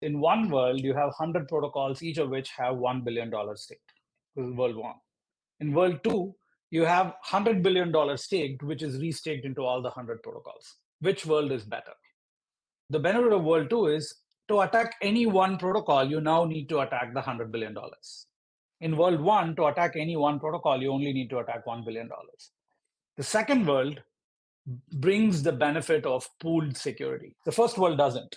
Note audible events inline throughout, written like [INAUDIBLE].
In one world, you have 100 protocols, each of which have $1 billion staked. This is world one. In world two, you have $100 billion staked, which is restaked into all the 100 protocols. Which world is better? The benefit of world two is to attack any one protocol, you now need to attack the $100 billion. In world one, to attack any one protocol, you only need to attack $1 billion. The second world brings the benefit of pooled security. The first world doesn't.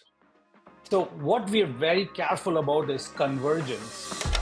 So, what we are very careful about is convergence.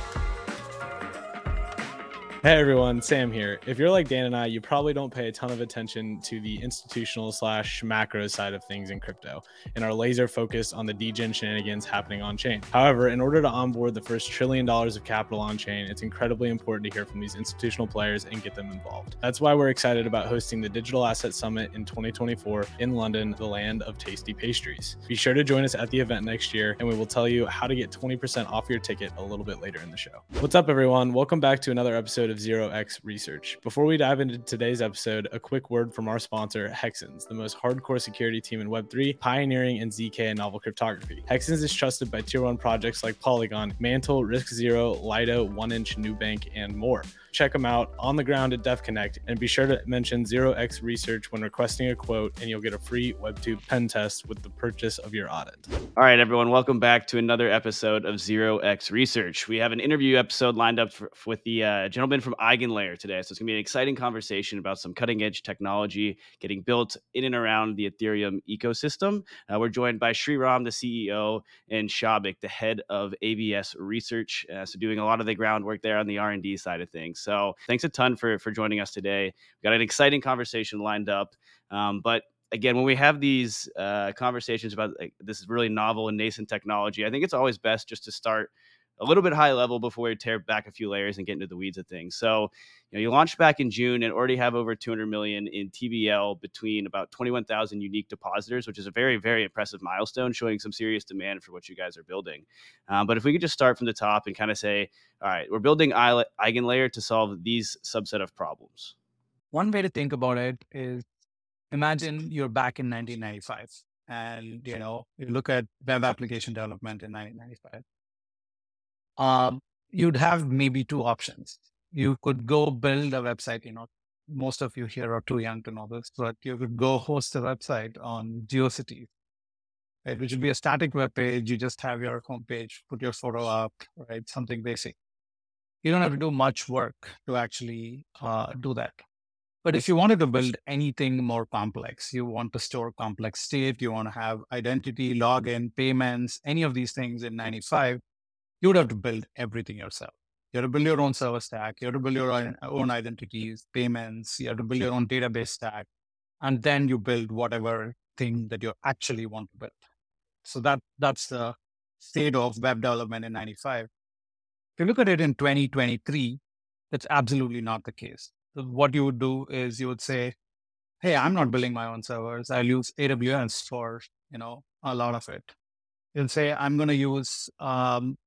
Hey everyone, Sam here. If you're like Dan and I, you probably don't pay a ton of attention to the institutional slash macro side of things in crypto and are laser focused on the degen shenanigans happening on chain. However, in order to onboard the first trillion dollars of capital on chain, it's incredibly important to hear from these institutional players and get them involved. That's why we're excited about hosting the Digital Asset Summit in 2024 in London, the land of tasty pastries. Be sure to join us at the event next year, and we will tell you how to get 20% off your ticket a little bit later in the show. What's up, everyone? Welcome back to another episode episode of Zero X Research. Before we dive into today's episode, a quick word from our sponsor, Hexens, the most hardcore security team in Web3, pioneering in ZK and novel cryptography. Hexens is trusted by tier one projects like Polygon, Mantle, Risc Zero, Lido, One Inch, Nubank, and more. Check them out on the ground at DevConnect and be sure to mention 0x Research when requesting a quote, and you'll get a free Web2 pen test with the purchase of your audit. All right, everyone, welcome back to another episode of 0x Research. We have an interview episode lined up for, with the uh, gentleman from Eigenlayer today. So it's going to be an exciting conversation about some cutting edge technology getting built in and around the Ethereum ecosystem. Uh, we're joined by Sreeram, the CEO, and Soubhik, the head of AVS Research. Uh, so doing a lot of the groundwork there on the R&D side of things. So thanks a ton for for joining us today. We've got an exciting conversation lined up. Um, but again, when we have these uh, conversations about like, this really novel and nascent technology, I think it's always best just to start a little bit high level before we tear back a few layers and get into the weeds of things. So, you know, you launched back in June and already have over 200 million in TVL between about 21,000 unique depositors, which is a very, very impressive milestone, showing some serious demand for what you guys are building. Um, but if we could just start from the top and kind of say, all right, we're building Eigenlayer to solve these subset of problems. One way to think about it is imagine you're back in 1995 and you know you look at web application development in 1995 um, you'd have maybe two options. You could go build a website. You know, most of you here are too young to know this, but you could go host a website on GeoCities, right? Which would be a static web page. You just have your homepage, put your photo up, right? Something basic. You don't have to do much work to actually uh, do that. But if you wanted to build anything more complex, you want to store complex state, you want to have identity, login, payments, any of these things in 95, you would have to build everything yourself. You have to build your own server stack. You have to build your own identities, payments. You have to build your own database stack. And then you build whatever thing that you actually want to build. So that that's the state of web development in 95. If you look at it in 2023, that's absolutely not the case. So what you would do is you would say, hey, I'm not building my own servers. I'll use AWS for, you know, a lot of it. You'll say, I'm going to use um,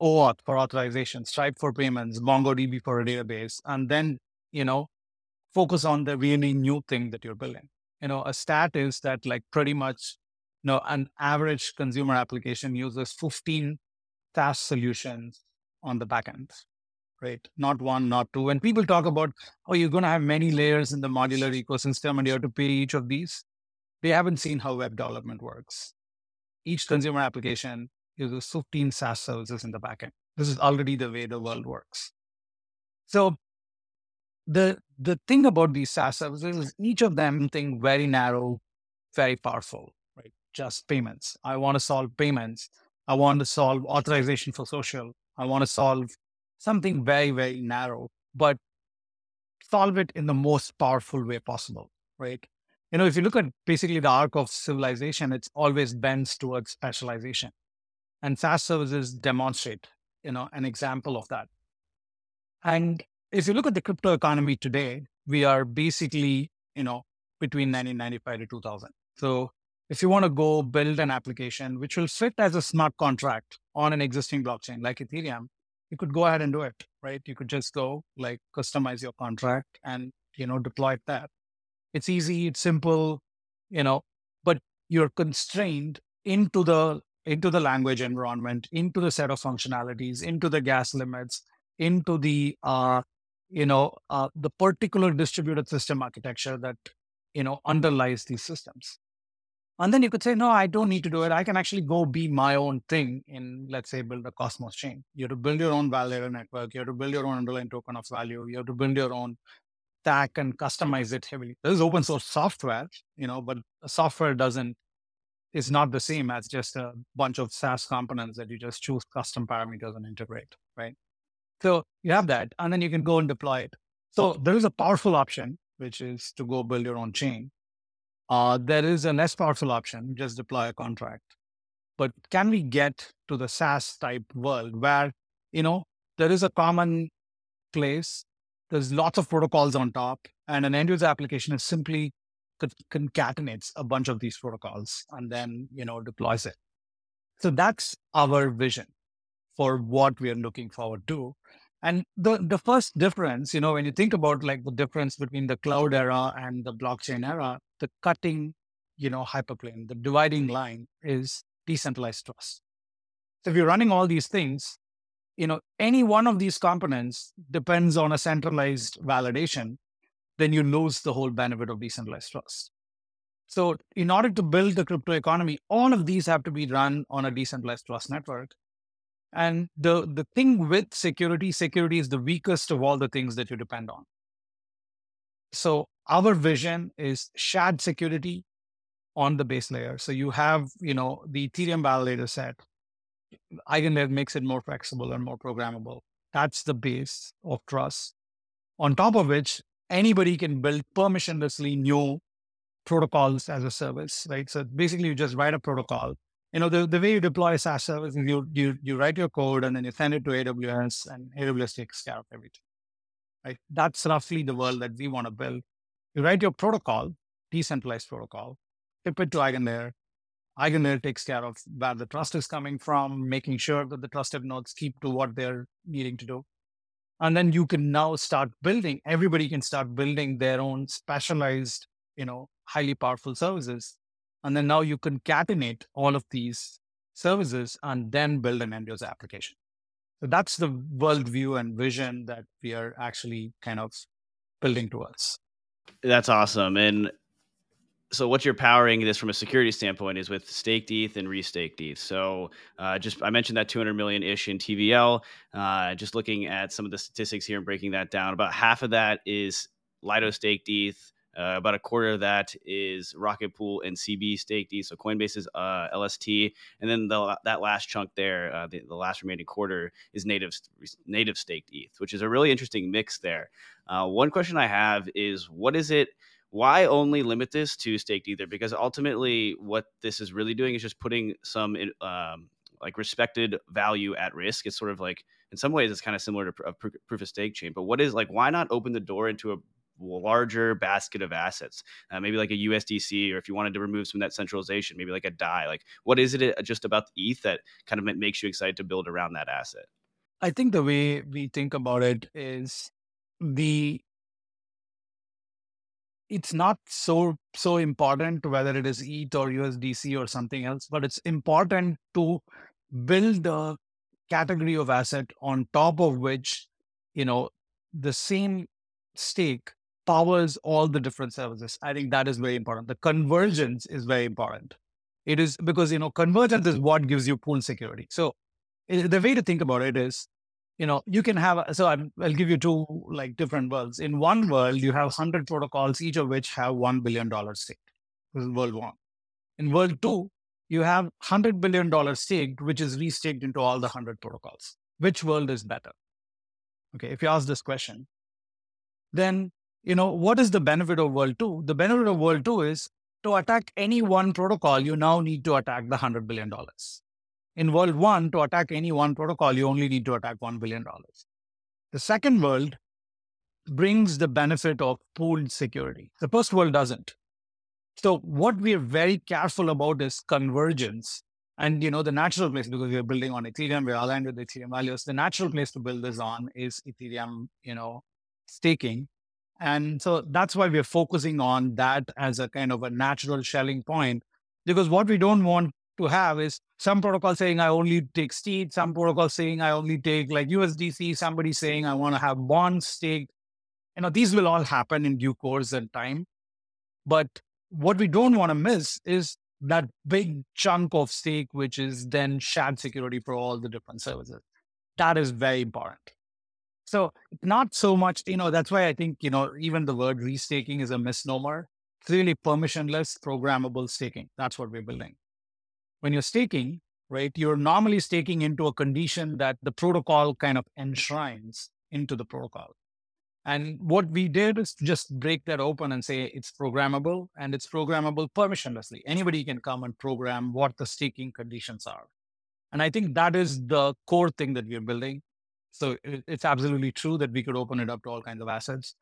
OAuth for authorization, Stripe for payments, MongoDB for a database, and then, you know, focus on the really new thing that you're building. You know, a stat is that like pretty much, you know, an average consumer application uses 15 SaaS solutions on the backend, right? Not one, not two. When people talk about, oh, you're going to have many layers in the modular ecosystem and you have to pay each of these, they haven't seen how web development works. Each consumer application uses 15 SaaS services in the backend. This is already the way the world works. So the the thing about these SaaS services is each of them think very narrow, very powerful, right? Just payments. I want to solve payments. I want to solve authorization for social. I want to solve something very, very narrow, but solve it in the most powerful way possible, right? You know, if you look at basically the arc of civilization, it's always bends towards specialization. And SaaS services demonstrate, you know, an example of that. And if you look at the crypto economy today, we are basically, you know, between 1995 to 2000. So if you want to go build an application which will fit as a smart contract on an existing blockchain like Ethereum, you could go ahead and do it, right? You could just go like customize your contract and, you know, deploy it there. It's easy, it's simple, you know, but you're constrained into the into the language environment, into the set of functionalities, into the gas limits, into the uh, you know uh, the particular distributed system architecture that you know underlies these systems. And then you could say, no, I don't need to do it. I can actually go be my own thing in, let's say, build a Cosmos chain. You have to build your own validator network. You have to build your own underlying token of value. You have to build your own stack and customize it heavily. This is open source software, you know, but software doesn't is not the same as just a bunch of SaaS components that you just choose custom parameters and integrate, right? So you have that, and then you can go and deploy it. So there is a powerful option, which is to go build your own chain. Uh, there is a less powerful option, just deploy a contract. But can we get to the SaaS type world where, you know, there is a common place, there's lots of protocols on top, and an end user application is simply concatenates a bunch of these protocols and then, you know, deploys it. So that's our vision for what we are looking forward to. And the, the first difference, you know, when you think about like the difference between the cloud era and the blockchain era, the cutting, you know, hyperplane, the dividing line is decentralized trust. So if you're running all these things, you know, any one of these components depends on a centralized validation, then you lose the whole benefit of decentralized trust. So in order to build the crypto economy, all of these have to be run on a decentralized trust network. And the, the thing with security, security is the weakest of all the things that you depend on. So our vision is shared security on the base layer. So you have, you know, the Ethereum validator set. Eigenlayer makes it more flexible and more programmable. That's the base of trust. On top of which, anybody can build permissionlessly new protocols as a service, right? So basically, you just write a protocol you know, the, the way you deploy a SaaS service is you, you, you write your code and then you send it to AWS and AWS takes care of everything, right? That's roughly the world that we want to build. You write your protocol, decentralized protocol, ship it to Eigenlayer. Eigenlayer takes care of where the trust is coming from, making sure that the trusted nodes keep to what they're needing to do. And then you can now start building, everybody can start building their own specialized, you know, highly powerful services and then now you concatenate all of these services and then build an end user application. So that's the worldview and vision that we are actually kind of building towards. That's awesome. And so what you're powering this from a security standpoint is with staked ETH and restaked ETH. So uh, just I mentioned that 200 million ish in TVL. Uh, just looking at some of the statistics here and breaking that down, about half of that is Lido staked ETH. Uh, about a quarter of that is Rocket Pool and CB staked ETH, so Coinbase's uh, LST, and then the, that last chunk there, uh, the, the, last remaining quarter is native native staked ETH, which is a really interesting mix there. Uh, one question I have is, what is it? Why only limit this to staked Ether? Because ultimately, what this is really doing is just putting some um, like respected value at risk. It's sort of like in some ways it's kind of similar to a proof of stake chain. But what is like? Why not open the door into a larger basket of assets, uh, maybe like a USDC, or if you wanted to remove some of that centralization, maybe like a DAI. Like, what is it uh, just about the ETH that kind of makes you excited to build around that asset? I think the way we think about it is the it's not so so important whether it is ETH or USDC or something else, but it's important to build a category of asset on top of which you know the same stake powers all the different services. I think that is very important. The convergence is very important. It is because, you know, convergence is what gives you pool security. So eh, the way to think about it is, you know, you can have, so i will give you two like different worlds. In one world, you have 100 protocols, each of which have $1 billion stake. This is world one. In world two, you have $100 billion staked, which is restaked into all the 100 protocols. Which world is better? Okay, if you ask this question, then you know, what is the benefit of World 2? The benefit of World 2 is to attack any one protocol, you now need to attack the $100 billion. In World 1, to attack any one protocol, you only need to attack $1 billion. The second world brings the benefit of pooled security. The first world doesn't. So what we are very careful about is convergence. And you know, the natural place, because we're building on Ethereum, we're aligned with Ethereum values, the natural place to build this on is Ethereum, you know, staking and so that's why we're focusing on that as a kind of a natural Schelling point, because what we don't want to have is some protocol saying I only take state, some protocol saying I only take like USDC, somebody saying I want to have bonds staked. You know, these will all happen in due course and time. But what we don't want to miss is that big chunk of stake, which is then shared security for all the different services. That is very important. So not so much, you know, that's why I think, you know, even the word restaking is a misnomer. It's really permissionless programmable staking. That's what we're building. When you're staking, right, you're normally staking into a condition that the protocol kind of enshrines into the protocol. And what we did is just break that open and say it's programmable and it's programmable permissionlessly. Anybody can come and program what the staking conditions are. And I think that is the core thing that we're building. So it's absolutely true that we could open it up to all kinds of assets.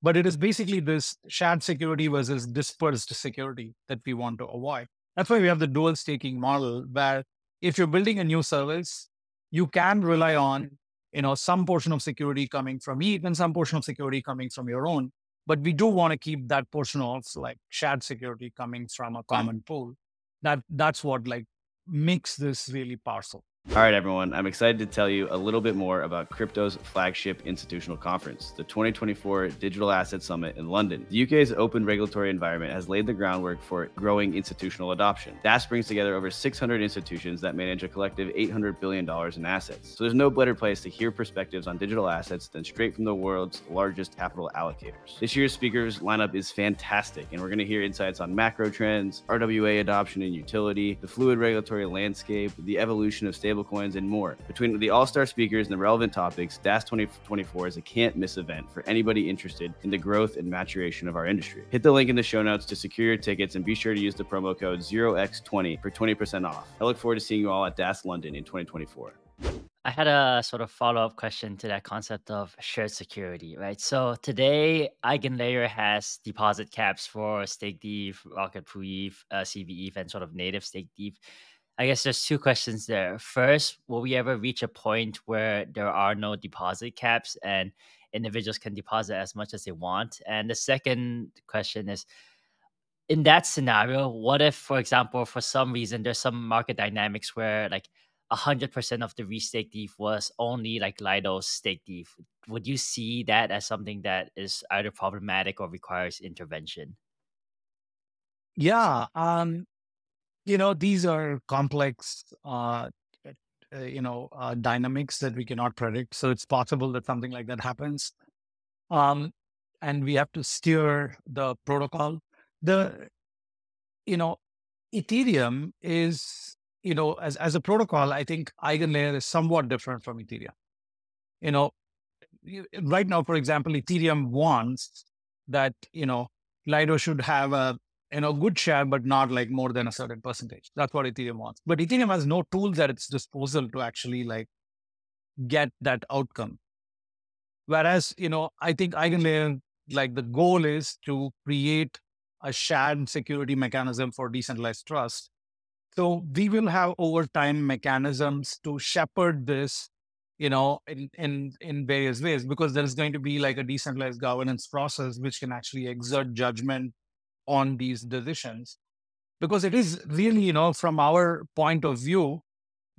But it is basically this shared security versus dispersed security that we want to avoid. That's why we have the dual staking model, where if you're building a new service, you can rely on you know, some portion of security coming from ETH and some portion of security coming from your own. But we do want to keep that portion of like shared security coming from a common pool. That that's what like makes this really powerful. All right, everyone. I'm excited to tell you a little bit more about crypto's flagship institutional conference, the 2024 Digital Asset Summit in London. The UK's open regulatory environment has laid the groundwork for growing institutional adoption. DAS brings together over 600 institutions that manage a collective $800 billion in assets. So there's no better place to hear perspectives on digital assets than straight from the world's largest capital allocators. This year's speakers lineup is fantastic, and we're going to hear insights on macro trends, RWA adoption and utility, the fluid regulatory landscape, the evolution of stable stablecoins, and more. Between the all star speakers and the relevant topics, DAS 2024 is a can't miss event for anybody interested in the growth and maturation of our industry. Hit the link in the show notes to secure your tickets and be sure to use the promo code 0x20 for 20% off. I look forward to seeing you all at DAS London in 2024. I had a sort of follow up question to that concept of shared security, right? So today, EigenLayer has deposit caps for stake ETH, Rocket ETH, uh, cbETH, and sort of native stake ETH. I guess there's two questions there. First, will we ever reach a point where there are no deposit caps and individuals can deposit as much as they want? And the second question is in that scenario, what if, for example, for some reason there's some market dynamics where like 100% of the restaked thief was only like Lido stake ETH? Would you see that as something that is either problematic or requires intervention? Yeah, um, you know these are complex uh, uh, you know uh, dynamics that we cannot predict. So it's possible that something like that happens. Um, and we have to steer the protocol. The you know ethereum is you know as, as a protocol i think eigenlayer is somewhat different from ethereum. You know right now for example ethereum wants that you know lido should have a you know, good share, but not like more than a certain percentage. That's what Ethereum wants. But Ethereum has no tools at its disposal to actually like get that outcome. Whereas, you know, I think Eigenlayer, like the goal is to create a shared security mechanism for decentralized trust. So we will have over time mechanisms to shepherd this, you know, in, in, in various ways, because there is going to be like a decentralized governance process which can actually exert judgment on these decisions because it is really, you know, from our point of view,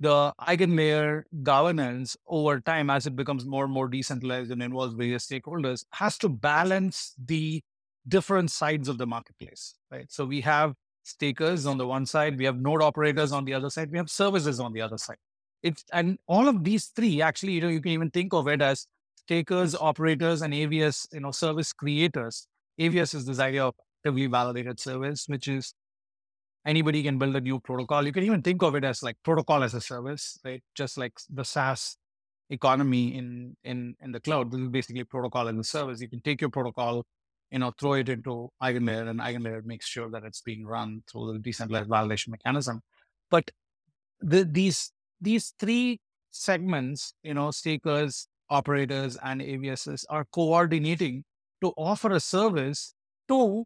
the eigenlayer governance over time, as it becomes more and more decentralized and involves various stakeholders, has to balance the different sides of the marketplace, right? So we have stakers on the one side, we have node operators on the other side, we have services on the other side. It's and all of these three actually, you know, you can even think of it as stakers, operators, and AVS, you know, service creators. AVS is this idea of actively validated service, which is anybody can build a new protocol. You can even think of it as like protocol as a service, right? Just like the SaaS economy in in in the cloud. This is basically protocol as a service. You can take your protocol, you know, throw it into EigenLayer, and EigenLayer makes sure that it's being run through the decentralized validation mechanism. But the, these these three segments, you know, stakers, operators, and AVSs are coordinating to offer a service to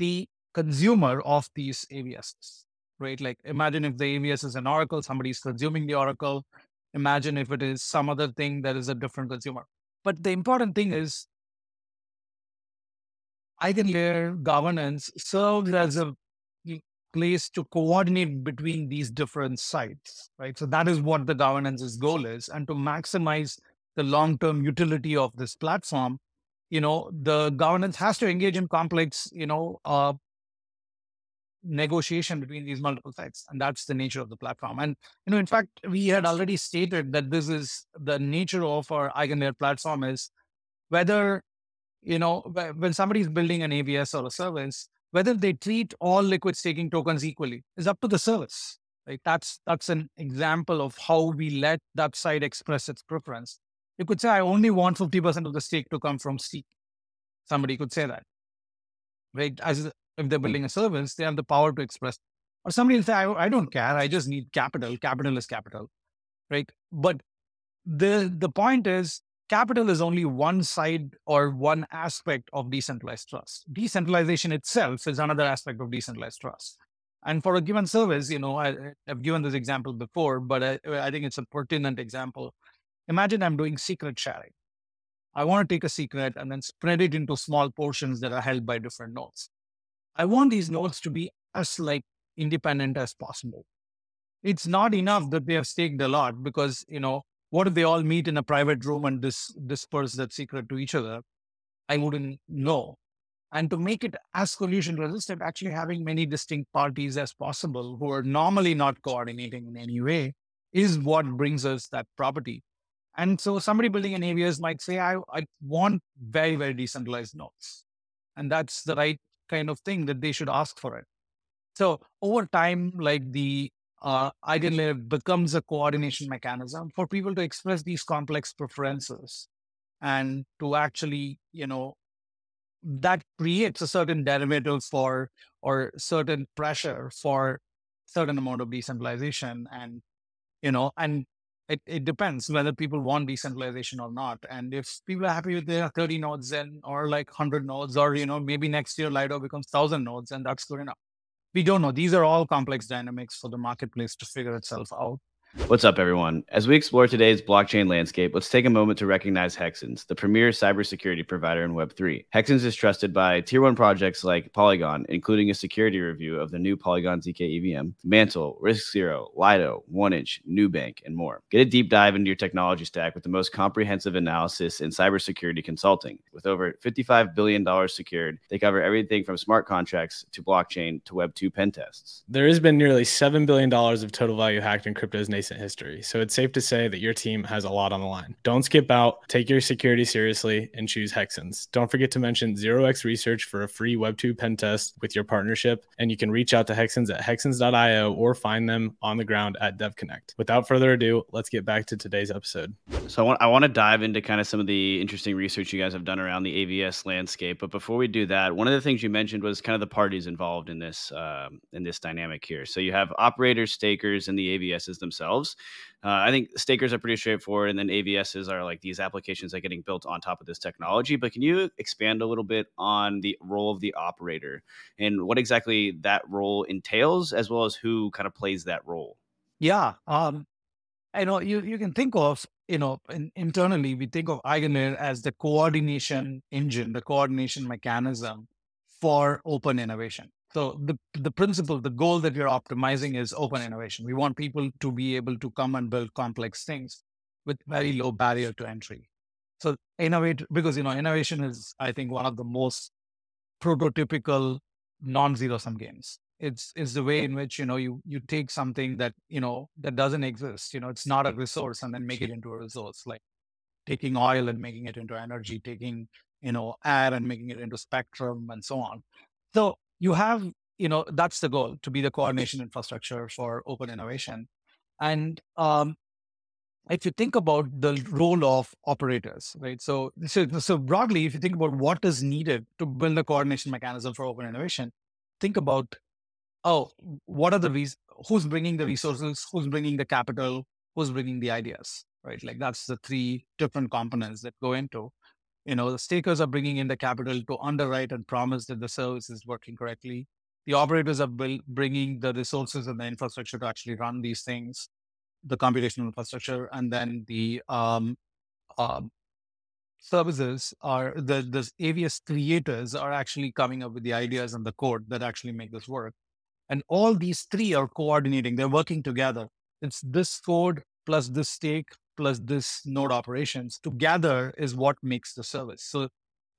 the consumer of these AVSs, right? Like mm. imagine if the AVS is an Oracle, somebody's consuming the Oracle. Imagine if it is some other thing that is a different consumer. But the important thing is I eigenlayer governance serves as a place to coordinate between these different sites, right? So that is what the governance's goal is. And to maximize the long-term utility of this platform, you know, the governance has to engage in complex, you know, uh, negotiation between these multiple sites. And that's the nature of the platform. And, you know, in fact, we had already stated that this is the nature of our EigenLayer platform is whether, you know, when somebody is building an AVS or a service, whether they treat all liquid staking tokens equally is up to the service. Right? That's that's an example of how we let that side express its preference. You could say, I only want 50% of the stake to come from stETH. Somebody could say that. Right? As if they're building a service, they have the power to express. Or somebody will say, I, I don't care. I just need capital. Capital is capital. Right. But the the point is capital is only one side or one aspect of decentralized trust. Decentralization itself is another aspect of decentralized trust. And for a given service, you know, I, have given this example before, but I, I think it's a pertinent example. Imagine I'm doing secret sharing. I want to take a secret and then spread it into small portions that are held by different nodes. I want these nodes to be as like independent as possible. It's not enough that they have staked a lot because, you know, what if they all meet in a private room and dis- disperse that secret to each other? I wouldn't know. And to make it as collusion resistant, actually having many distinct parties as possible who are normally not coordinating in any way is what brings us that property. And so somebody building an AVS might say, I, I want very, very decentralized nodes. And that's the right kind of thing that they should ask for it. So over time, like the uh, EigenLayer becomes a coordination mechanism for people to express these complex preferences and to actually, you know, that creates a certain derivative for or certain pressure for certain amount of decentralization and you know and it, it depends whether people want decentralization or not. And if people are happy with their 30 nodes then or like 100 nodes, or you know, maybe next year Lido becomes 1000 nodes, and that's good enough. We don't know. These are all complex dynamics for the marketplace to figure itself out. What's up, everyone? As we explore today's blockchain landscape, let's take a moment to recognize Hexens, the premier cybersecurity provider in Web3. Hexens is trusted by tier one projects like Polygon, including a security review of the new Polygon ZK EVM, Mantle, Risc Zero, Lido, OneInch, Nubank, and more. Get a deep dive into your technology stack with the most comprehensive analysis in cybersecurity consulting. With over $55 billion secured, they cover everything from smart contracts to blockchain to Web2 pen tests. There has been nearly $7 billion of total value hacked in crypto's nascent history, so it's safe to say that your team has a lot on the line. Don't skip out, take your security seriously, and choose Hexens. Don't forget to mention 0x Research for a free Web2 pen test with your partnership, and you can reach out to Hexens at hexens.io or find them on the ground at DevConnect. Without further ado, let's get back to today's episode. So I want, I want to dive into kind of some of the interesting research you guys have done around the AVS landscape. But before we do that, one of the things you mentioned was kind of the parties involved in this um, in this dynamic here. So you have operators, stakers, and the AVSs themselves themselves. Uh, I think stakers are pretty straightforward, and then AVSs are like these applications that are getting built on top of this technology. But can you expand a little bit on the role of the operator and what exactly that role entails, as well as who kind of plays that role? Yeah, um, I know you you can think of you know in, internally we think of EigenLayer as the coordination engine, the coordination mechanism for open innovation. So the the principle, the goal that we're optimizing is open innovation. We want people to be able to come and build complex things with very low barrier to entry. So innovate because you know innovation is I think one of the most prototypical non-zero sum games. It's it's the way in which you know you you take something that you know that doesn't exist. You know it's not a resource and then make it into a resource. Like taking oil and making it into energy, taking you know air and making it into spectrum and so on. So you have, you know, that's the goal to be the coordination infrastructure for open innovation. And um, if you think about the role of operators, right? So, so, so broadly, if you think about what is needed to build a coordination mechanism for open innovation, think about, oh, what are the reasons? Who's bringing the resources? Who's bringing the capital? Who's bringing the ideas? Right? Like that's the three different components that go into you know the stakers are bringing in the capital to underwrite and promise that the service is working correctly the operators are bringing the resources and the infrastructure to actually run these things the computational infrastructure and then the um, uh, services are the the avs creators are actually coming up with the ideas and the code that actually make this work And all these three are coordinating, they're working together. It's this code plus this stake plus this node operations together is what makes the service. So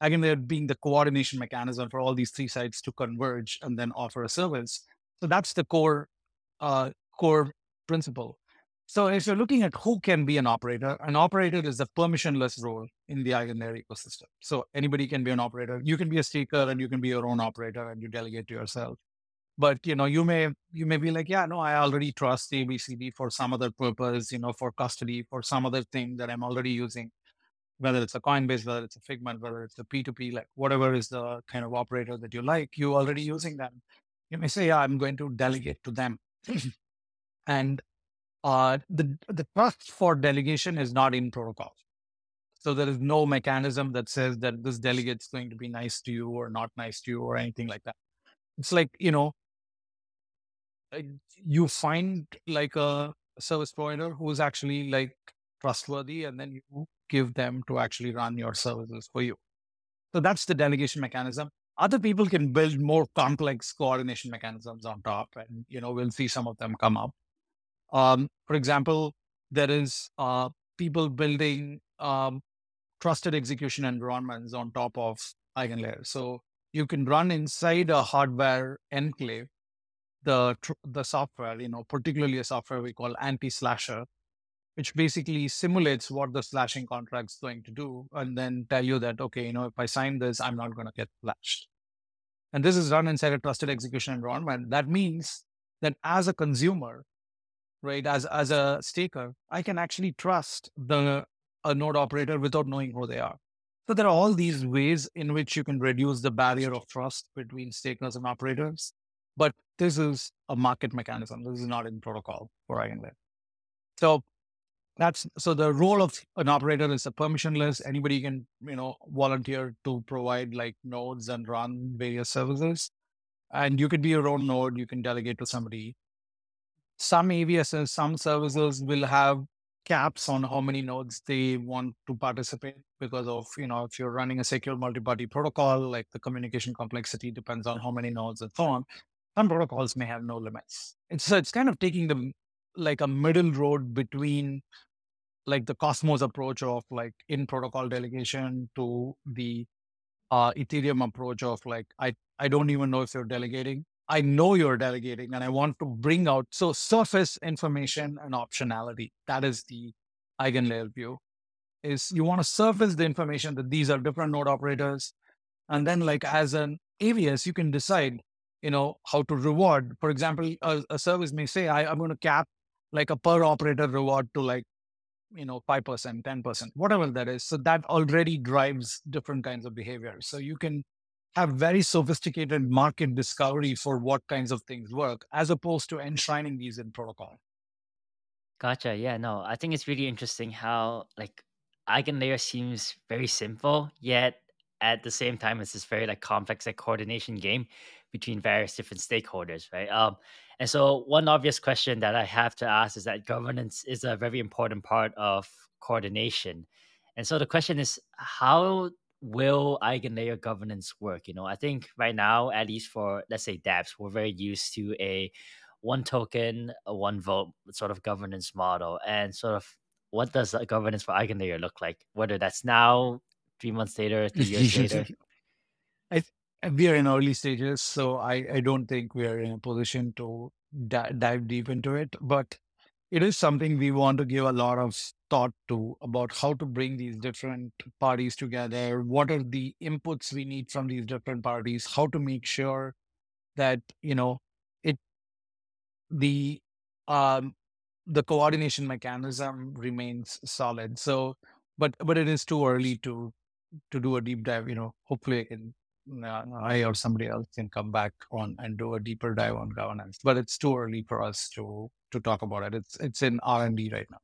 again, they're being the coordination mechanism for all these three sides to converge and then offer a service. So that's the core uh, core principle. So if you're looking at who can be an operator, an operator is a permissionless role in the EigenLayer ecosystem. So anybody can be an operator. You can be a staker and you can be your own operator and you delegate to yourself. But you know, you may you may be like, yeah, no, I already trust ABCD for some other purpose, you know, for custody, for some other thing that I'm already using, whether it's a Coinbase, whether it's a Figment, whether it's a P2P, like whatever is the kind of operator that you like, you already using them. You may say, yeah, I'm going to delegate to them. [CLEARS THROAT] and uh, the the trust for delegation is not in protocol. So there is no mechanism that says that this delegate is going to be nice to you or not nice to you or anything like that. It's like you know, you find like a service provider who is actually like trustworthy, and then you give them to actually run your services for you. So that's the delegation mechanism. Other people can build more complex coordination mechanisms on top, and you know we'll see some of them come up. Um, for example, there is uh, people building um, trusted execution environments on top of EigenLayer. So you can run inside a hardware enclave the the software, you know, particularly a software we call anti-slasher, which basically simulates what the slashing contract is going to do, and then tell you that okay, you know, if I sign this, I'm not going to get slashed. And this is run inside a trusted execution environment. That means that as a consumer, right? As as a staker, I can actually trust the a node operator without knowing who they are. So there are all these ways in which you can reduce the barrier of trust between stakers and operators. But this is a market mechanism. This is not in protocol for EigenLayer. So that's so the role of an operator is a permissionless. Anybody can, you know, volunteer to provide like nodes and run various services. And you could be your own node, you can delegate to somebody some AVSs, some services will have caps on how many nodes they want to participate because of, you know, if you're running a secure multi-party protocol, like the communication complexity depends on how many nodes and so on. Some protocols may have no limits. It's, so it's kind of taking the like a middle road between like the Cosmos approach of like in protocol delegation to the uh, Ethereum approach of like I I don't even know if you're delegating. I know you're delegating and I want to bring out so surface information and optionality. That is the eigenlayer view. Is you want to surface the information that these are different node operators. And then like as an AVS, you can decide, you know, how to reward. For example, a, a service may say, I, I'm going to cap like a per operator reward to like, you know, 5%, 10%, whatever that is. So that already drives different kinds of behavior. So you can have very sophisticated market discovery for what kinds of things work, as opposed to enshrining these in protocol. Gotcha. Yeah, no, I think it's really interesting how like EigenLayer seems very simple, yet at the same time it's this very like complex like coordination game between various different stakeholders, right? Um, and so one obvious question that I have to ask is that governance is a very important part of coordination. And so the question is, how will eigenlayer governance work? You know, I think right now, at least for let's say dApps, we're very used to a one token, a one vote sort of governance model, and sort of what does a governance for eigenlayer look like? Whether that's now, three months later, three years [LAUGHS] later. [LAUGHS] We are in early stages, so I I don't think we are in a position to d- dive deep into it, but it is something we want to give a lot of thought to about how to bring these different parties together what are the inputs we need from these different parties how to make sure that you know it the um the coordination mechanism remains solid. So but but it is too early to to do a deep dive you know hopefully i can uh, I or somebody else can come back on and do a deeper dive on governance. But it's too early for us to to talk about it. It's it's in R and D right now.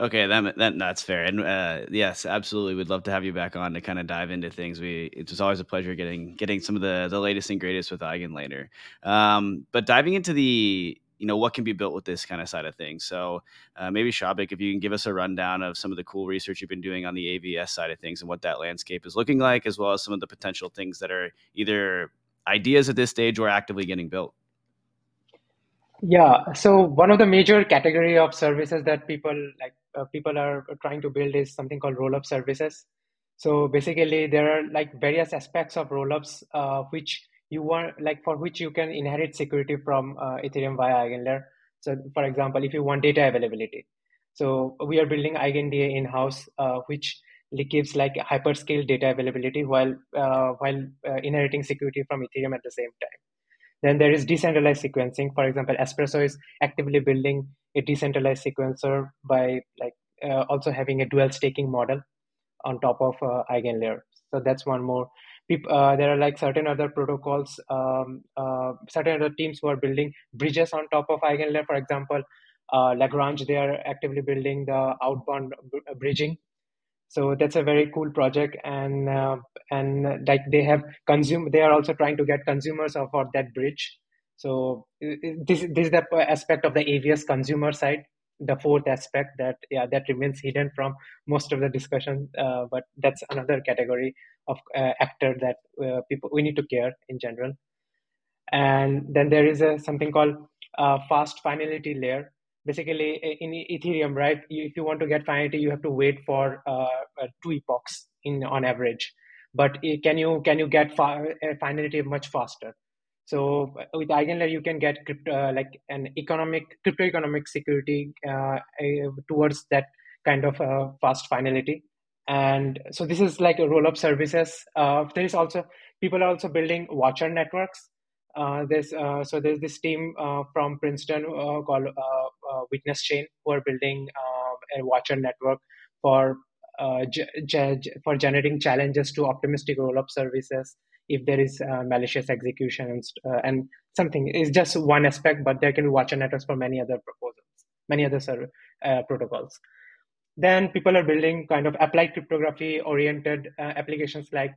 Okay, that, that that's fair, and uh, yes, absolutely, we'd love to have you back on to kind of dive into things. We it was always a pleasure getting getting some of the the latest and greatest with EigenLayer. Um, but diving into the you know what can be built with this kind of side of things. So uh, maybe Soubhik, if you can give us a rundown of some of the cool research you've been doing on the AVS side of things and what that landscape is looking like, as well as some of the potential things that are either ideas at this stage or actively getting built. Yeah, so one of the major category of services that people like uh, people are trying to build is something called roll-up services. So basically, there are like various aspects of rollups uh, which you want like for which you can inherit security from uh, Ethereum via EigenLayer. So, for example, if you want data availability, so we are building EigenDA in house, uh, which gives like hyperscale data availability while uh, while uh, inheriting security from Ethereum at the same time. Then there is decentralized sequencing. For example, Espresso is actively building a decentralized sequencer by like uh, also having a dual staking model on top of uh, EigenLayer. So that's one more. Uh, there are like certain other protocols, um, uh, certain other teams who are building bridges on top of EigenLayer. For example, uh, Lagrange, they are actively building the outbound bridging. So that's a very cool project and uh, and like they have consume they are also trying to get consumers for that bridge. So this, this is the aspect of the avs consumer side the fourth aspect that yeah that remains hidden from most of the discussion uh, but that's another category of uh, actor that uh, people we need to care in general. And then there is a something called uh, fast finality layer. Basically in ethereum right if you want to get finality you have to wait for uh, two epochs in on average. But can you can you get fi- finality much faster so with eigenlayer you can get crypto, uh, like an economic crypto economic security uh, towards that kind of uh, fast finality. And so this is like a roll up services there is also people are also building watcher networks. Uh, there's uh, so there's this team uh, from Princeton called Witness Chain who are building a watcher network for for generating challenges to optimistic rollup services if there is malicious execution and, and something is just one aspect, but there can be watcher networks for many other proposals, many other server, protocols. Then people are building kind of applied cryptography oriented applications like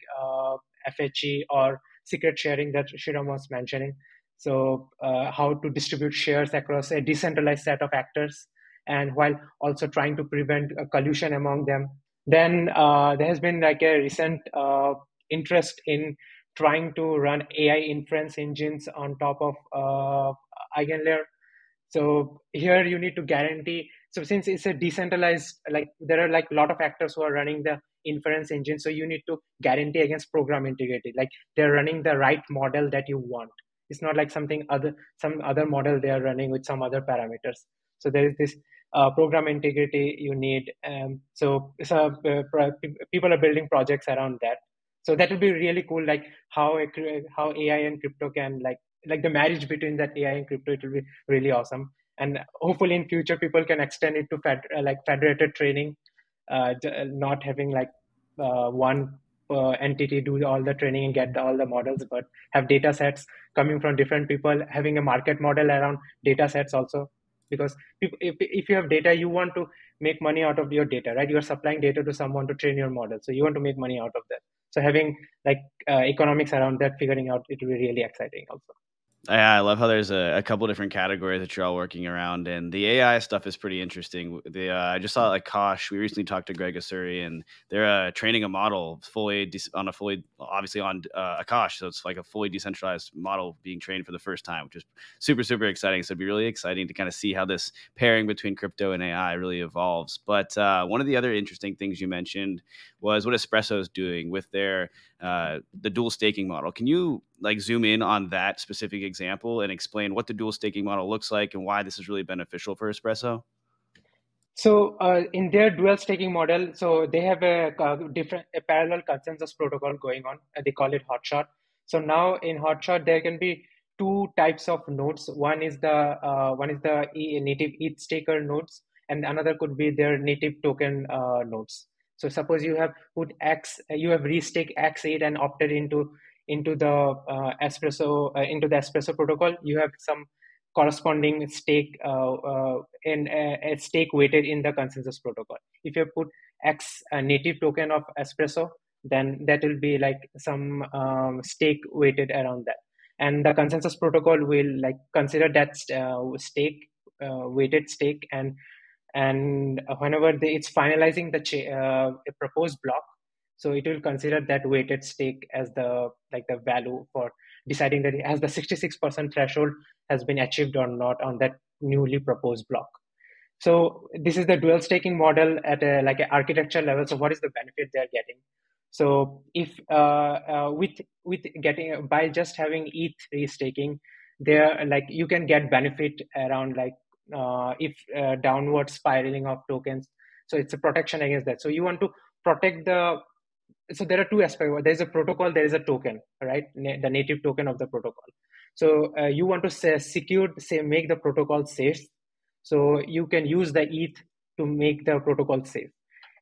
FHE or secret sharing that Sreeram was mentioning. So, uh, how to distribute shares across a decentralized set of actors, and while also trying to prevent collusion among them. Then uh, there has been like a recent uh, interest in trying to run AI inference engines on top of uh, EigenLayer. So here you need to guarantee. So since it's a decentralized, like there are like a lot of actors who are running the inference engine so you need to guarantee against program integrity like they're running the right model that you want it's not like something other some other model they are running with some other parameters so there is this uh, program integrity you need um, so, so uh, people are building projects around that so that would be really cool like how how ai and crypto can like like the marriage between that ai and crypto it will be really awesome and hopefully in future people can extend it to fed, uh, like federated training uh, not having like uh, one uh, entity do all the training and get all the models, but have data sets coming from different people, having a market model around data sets also. Because if, if, if you have data, you want to make money out of your data, right? You're supplying data to someone to train your model. So you want to make money out of that. So having like uh, economics around that, figuring out it will be really exciting also. Yeah, I love how there's a, a, couple different categories that you're all working around, and the AI stuff is pretty interesting. The uh, I just saw like Kosh. We recently talked to Greg Osuri, and they're uh, training a model fully de- on a fully, obviously on uh, Akash, so it's like a fully decentralized model being trained for the first time, which is super super exciting. So it'd be really exciting to kind of see how this pairing between crypto and AI really evolves. But uh, one of the other interesting things you mentioned was what Espresso is doing with their uh, the dual staking model. Can you like zoom in on that specific example and explain what the dual staking model looks like and why this is really beneficial for Espresso? So uh, in their dual staking model, so they have a, a different a parallel consensus protocol going on. they call it Hotshot. So now in Hotshot there can be two types of nodes. One is the uh, one is the native ETH staker nodes, and another could be their native token uh, nodes. So suppose you have put X, you have restaked X8 and opted into into the uh, espresso uh, into the espresso protocol you have some corresponding stake uh, uh, in a stake weighted in the consensus protocol. If you put x native token of espresso then that will be like some um, stake weighted around that. And the consensus protocol will like consider that uh, stake uh, weighted stake and and whenever they, it's finalizing the cha- proposed block so it will consider that weighted stake as the like the value for deciding that has the 66% threshold has been achieved or not on that newly proposed block. So this is the dual staking model at a like an architecture level. So what is the benefit they're getting? So if uh, uh, with with getting by just having ETH restaking, there like you can get benefit around like uh, if uh, downward spiraling of tokens. So it's a protection against that. So you want to protect the so there are two aspects. There's a protocol there is a token right? Na- the native token of the protocol. So uh, you want to say secure say make the protocol safe. So you can use the eth to make the protocol safe.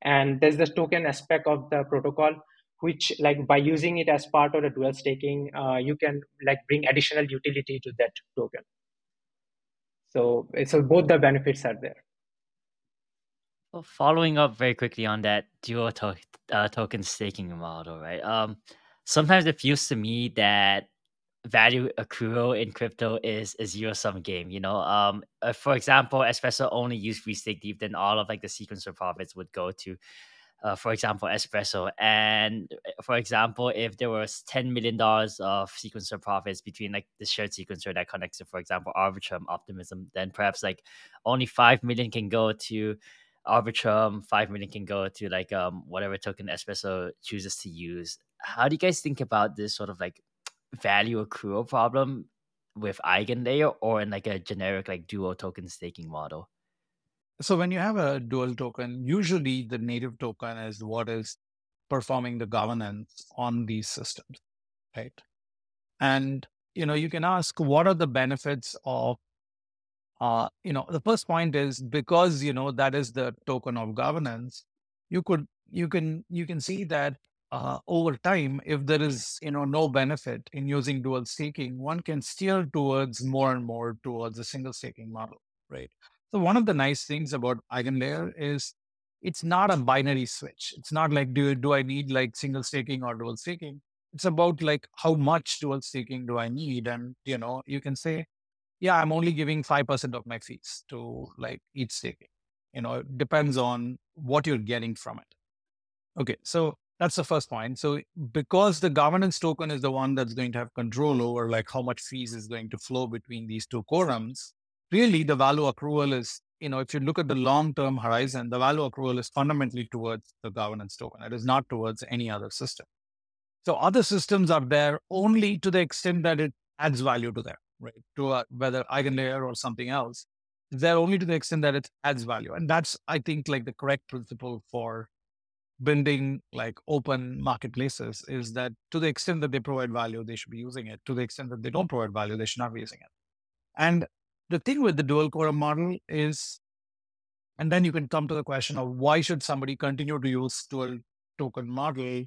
And there's the token aspect of the protocol which like by using it as part of the dual staking uh, you can like bring additional utility to that token so so both the benefits are there Well, following up very quickly on that dual to- uh, token staking model, right? Um, sometimes it feels to me that value accrual in crypto is a zero sum game. You know, um, uh, for example, Espresso only used free stake deep, then all of like the sequencer profits would go to, uh, for example, Espresso. And uh, for example, if there was ten million dollars of sequencer profits between like the shared sequencer that connects to, for example, Arbitrum Optimism, then perhaps like only five million can go to Arbitrum, five million can go to like um whatever token Espresso chooses to use. How do you guys think about this sort of like value accrual problem with EigenLayer or in like a generic like dual token staking model? So when you have a dual token, usually the native token is what is performing the governance on these systems, right? And you know, you can ask what are the benefits of uh, you know, the first point is because you know that is the token of governance, you could you can you can see that uh, over time, if there is you know no benefit in using dual staking, one can steer towards more and more towards a single staking model, right? So one of the nice things about EigenLayer is it's not a binary switch. It's not like do do I need like single staking or dual staking? It's about like how much dual staking do I need, and you know you can say, yeah, I'm only giving five percent of my fees to like ETH staking. You know, it depends on what you're getting from it. Okay, so that's the first point. So because the governance token is the one that's going to have control over like how much fees is going to flow between these two quorums, really the value accrual is, you know, if you look at the long-term horizon, the value accrual is fundamentally towards the governance token. It is not towards any other system. So other systems are there only to the extent that it adds value to them, right? To uh, whether EigenLayer or something else, they're only to the extent that it adds value. And that's, I think, like the correct principle for building like open marketplaces is that to the extent that they provide value, they should be using it. To the extent that they don't provide value, they should not be using it. And the thing with the dual quorum model is, and then you can come to the question of why should somebody continue to use dual token model,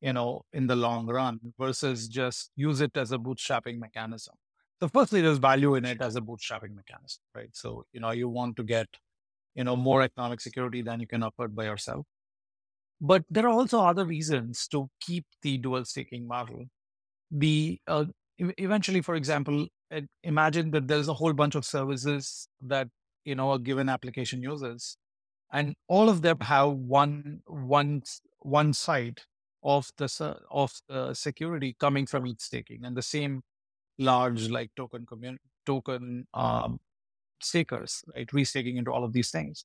you know, in the long run versus just use it as a bootstrapping mechanism. So firstly, there's value in it as a bootstrapping mechanism, right? So, you know, you want to get, you know, more economic security than you can afford by yourself. But there are also other reasons to keep the dual staking model. The uh, eventually, for example, imagine that there's a whole bunch of services that you know a given application uses, and all of them have one one one side of the of the security coming from ETH staking, and the same large like token community token um, stakers, right? Restaking into all of these things.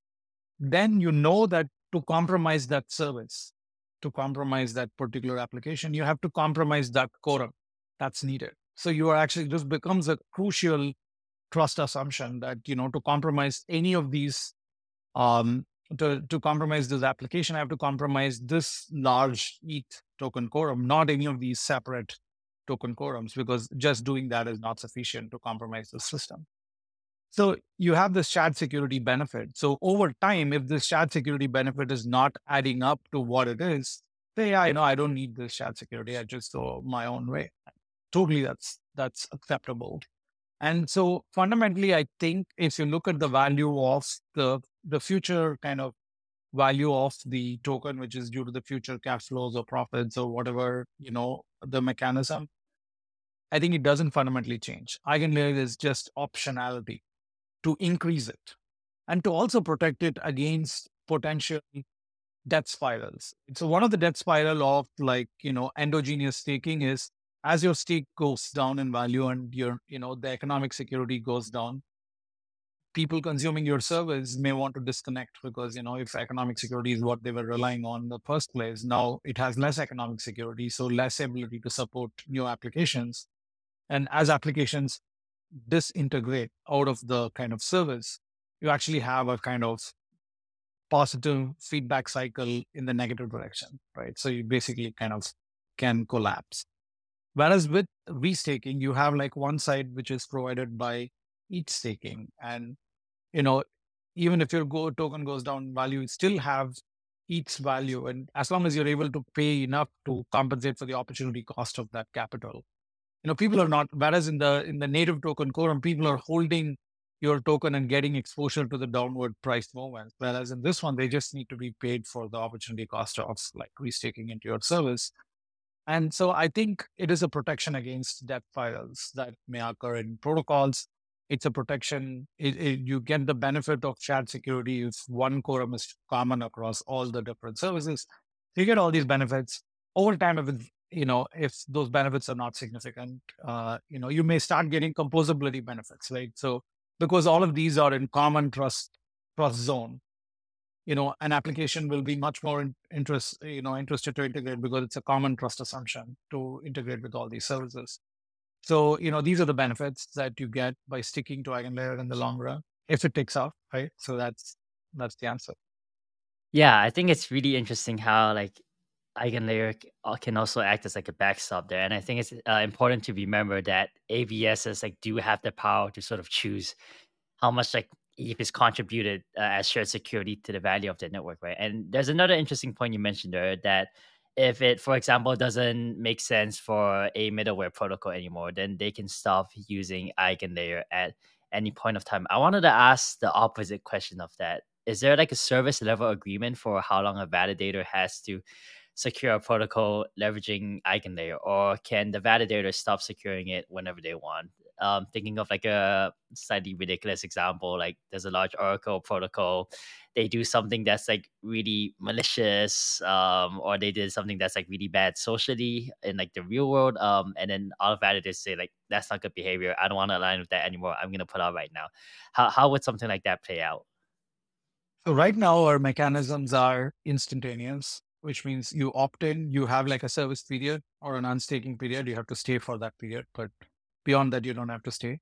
Then you know that to compromise that service, to compromise that particular application, you have to compromise that quorum that's needed. So you are actually this becomes a crucial trust assumption that you know to compromise any of these um to, to compromise this application, I have to compromise this large ETH token quorum, not any of these separate token quorums, because just doing that is not sufficient to compromise the system. So you have this shared security benefit. So over time, if this shared security benefit is not adding up to what it is, say, yeah, you know, I don't need this shared security. I just go my own way. Totally, that's that's acceptable. And so fundamentally, I think if you look at the value of the the future kind of value of the token, which is due to the future cash flows or profits or whatever, you know, the mechanism, I think it doesn't fundamentally change. Eigenlayer is just optionality to increase it and to also protect it against potential death spirals. So one of the death spiral of like, you know, endogenous staking is as your stake goes down in value and your, you know, the economic security goes down, people consuming your service may want to disconnect because, you know, if economic security is what they were relying on in the first place, now it has less economic security, so less ability to support new applications. And as applications disintegrate out of the kind of service, you actually have a kind of positive feedback cycle in the negative direction, right? So you basically kind of can collapse. Whereas with restaking, you have like one side which is provided by ETH staking. And, you know, even if your Go token goes down value, you still have ETH value. And as long as you're able to pay enough to compensate for the opportunity cost of that capital, you know, people are not, whereas in the in the native token quorum, people are holding your token and getting exposure to the downward price movement. Whereas in this one, they just need to be paid for the opportunity cost of like restaking into your service. And so I think it is a protection against death spirals that may occur in protocols. It's a protection. It, it, you get the benefit of shared security if one quorum is common across all the different services. You get all these benefits over time. If you know if those benefits are not significant, uh, you know you may start getting composability benefits, right? So because all of these are in common trust trust zone, you know, an application will be much more in, interest, you know, interested to integrate because it's a common trust assumption to integrate with all these services. So, you know, these are the benefits that you get by sticking to EigenLayer in the long run, if it takes off, right? So that's that's the answer. Yeah, I think it's really interesting how like EigenLayer uh, can also act as like a backstop there, and I think it's uh, important to remember that AVSs like do have the power to sort of choose how much like is contributed uh, as shared security to the value of the network, right? And there's another interesting point you mentioned there that if it, for example, doesn't make sense for a middleware protocol anymore, then they can stop using EigenLayer at any point of time. I wanted to ask the opposite question of that. Is there like a service level agreement for how long a validator has to secure a protocol leveraging EigenLayer, or can the validator stop securing it whenever they want? Um, thinking of like a slightly ridiculous example, like there's a large Oracle protocol, they do something that's like really malicious, um, or they did something that's like really bad socially in like the real world, um, and then all of validators say like that's not good behavior. I don't want to align with that anymore. I'm gonna put out right now. How how would something like that play out? So right now our mechanisms are instantaneous, which means you opt in, you have like a service period or an unstaking period. You have to stay for that period, but Beyond that, you don't have to stay.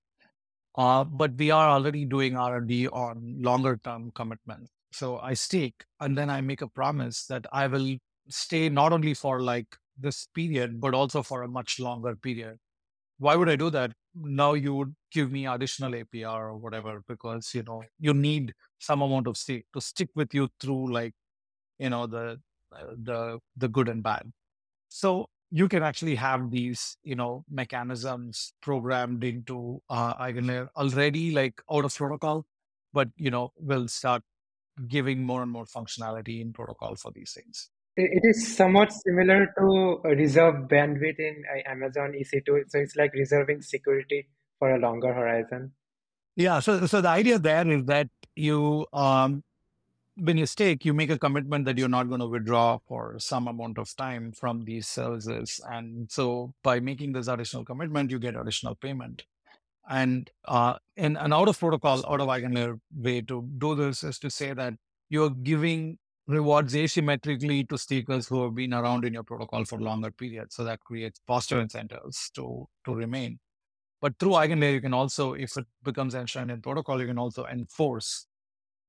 Uh, but we are already doing R&D on longer term commitments. So I stake and then I make a promise that I will stay not only for like this period, but also for a much longer period. Why would I do that? Now you would give me additional APR or whatever, because you know you need some amount of stake to stick with you through like you know the uh, the the good and bad. So you can actually have these, you know, mechanisms programmed into uh, EigenLayer already, like out of protocol, but you know, will start giving more and more functionality in protocol for these things. It is somewhat similar to reserve bandwidth in uh, Amazon EC2. So it's like reserving security for a longer horizon. Yeah. So, so the idea there is that you um, when you stake, you make a commitment that you're not going to withdraw for some amount of time from these services. And so by making this additional commitment, you get additional payment. And uh, in an out of protocol, out of EigenLayer way to do this is to say that you're giving rewards asymmetrically to stakers who have been around in your protocol for longer periods. So that creates positive incentives to, to remain. But through EigenLayer, you can also, if it becomes enshrined in protocol, you can also enforce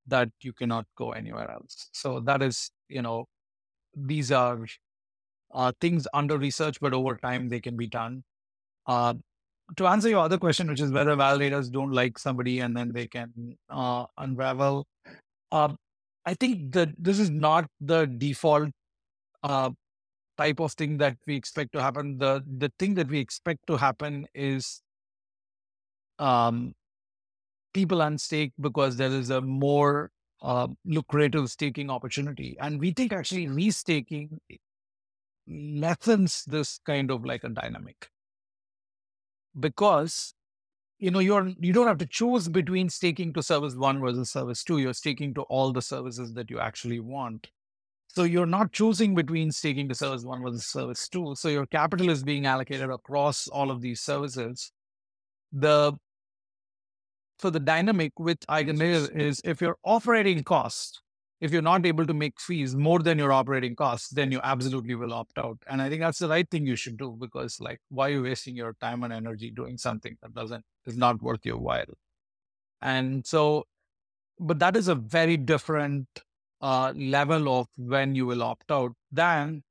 that you cannot go anywhere else. So that is, you know, these are uh, things under research, but over time they can be done. Uh, to answer your other question, which is whether validators don't like somebody and then they can uh, unravel, uh, I think that this is not the default uh, type of thing that we expect to happen. The the thing that we expect to happen is um, people unstake because there is a more uh, lucrative staking opportunity. And we think actually restaking lessens this kind of like a dynamic because you know you're you don't have to choose between staking to service one versus service two you're staking to all the services that you actually want So you're not choosing between staking to service one versus service two. So your capital is being allocated across all of these services. The so the dynamic with Eigenlayer is if your operating cost, if you're not able to make fees more than your operating costs, then you absolutely will opt out. And I think that's the right thing you should do because like why are you wasting your time and energy doing something that doesn't is not worth your while? And so, but that is a very different uh, level of when you will opt out than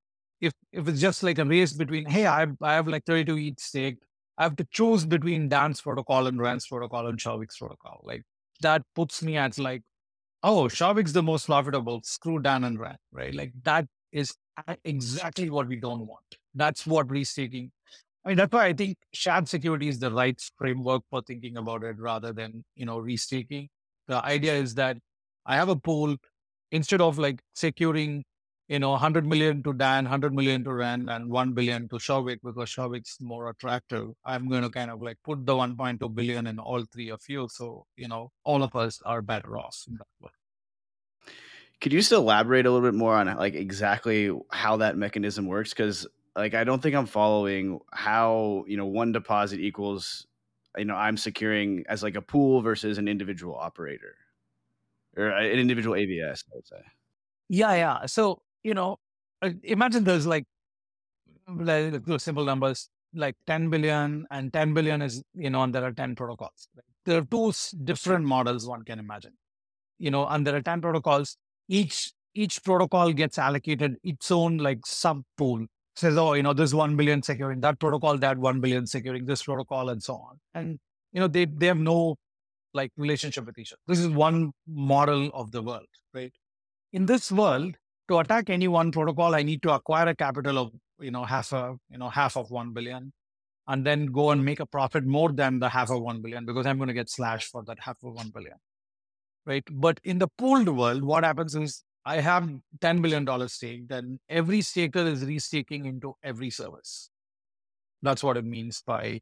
if if it's just like a race between hey I have, I have like 32 ETH stake I have to choose between Dan's protocol and Ren's protocol and Soubhik's protocol. Like that puts me at like oh Soubhik's the most profitable screw Dan and Ren right? Like that is exactly what we don't want. That's what restaking I mean, that's why I think shared security is the right framework for thinking about it rather than, you know, restaking. The idea is that I have a pool. Instead of like securing, you know, 100 million to Dan, 100 million to Ren, and 1 billion to Soubhik because Soubhik's more attractive. I'm going to kind of like put the 1.2 billion in all three of you. So, you know, all of us are better off in that way. Could you just elaborate a little bit more on like exactly how that mechanism works? Because like I don't think I'm following how you know one deposit equals you know I'm securing as like a pool versus an individual operator or uh, an individual AVS. I would say. Yeah, yeah. So you know, uh, imagine there's like like those simple numbers like 10 billion and 10 billion is you know and there are 10 protocols there are two different models one can imagine you know and there are 10 protocols each each protocol gets allocated its own like sub pool says, oh, you know, this 1 billion securing that protocol, that 1 billion securing this protocol, and so on. And, you know, they, they have no like relationship with each other. This is one model of the world, right? In this world, to attack any one protocol, I need to acquire a capital of, you know, half a, you know, half of 1 billion and then go and make a profit more than the half of 1 billion because I'm going to get slashed for that half of 1 billion. Right. But in the pooled world, what happens is I have $10 billion stake, then every staker is restaking into every service. That's what it means by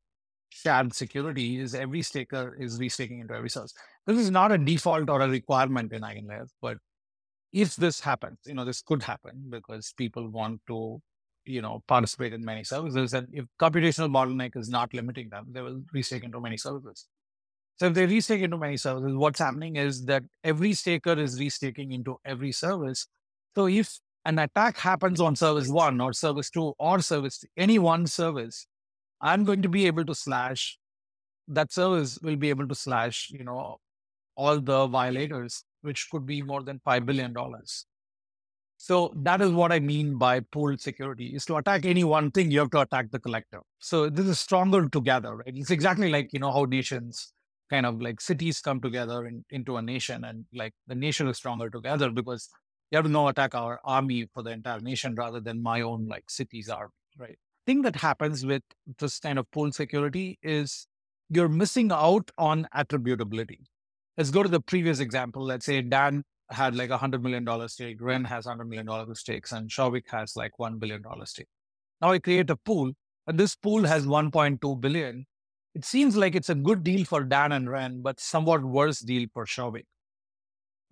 shared security is every staker is restaking into every service. This is not a default or a requirement in Eigenlayer, but if this happens, you know, this could happen because people want to, you know, participate in many services. And if computational bottleneck is not limiting them, they will restake into many services. So if they restake into many services, what's happening is that every staker is restaking into every service. So if an attack happens on service one or service two or service any one service, I'm going to be able to slash that service will be able to slash, you know, all the violators, which could be more than five mm-hmm. billion dollars. So that is what I mean by pooled security is to attack any one thing, you have to attack the collective. So this is stronger together, right? It's exactly like, you know, how nations kind of like cities come together in, into a nation and like the nation is stronger together because you have to now attack our army for the entire nation rather than my own like cities army, right? Thing that happens with this kind of pool security is you're missing out on attributability. Let's go to the previous example. Let's say Dan had like a hundred million dollar stake, Ren has hundred million dollar stakes, and Soubhik has like one billion dollar stake. Now I create a pool, and this pool has 1.2 billion, it seems like it's a good deal for Dan and Ren, but somewhat worse deal for Soubhik.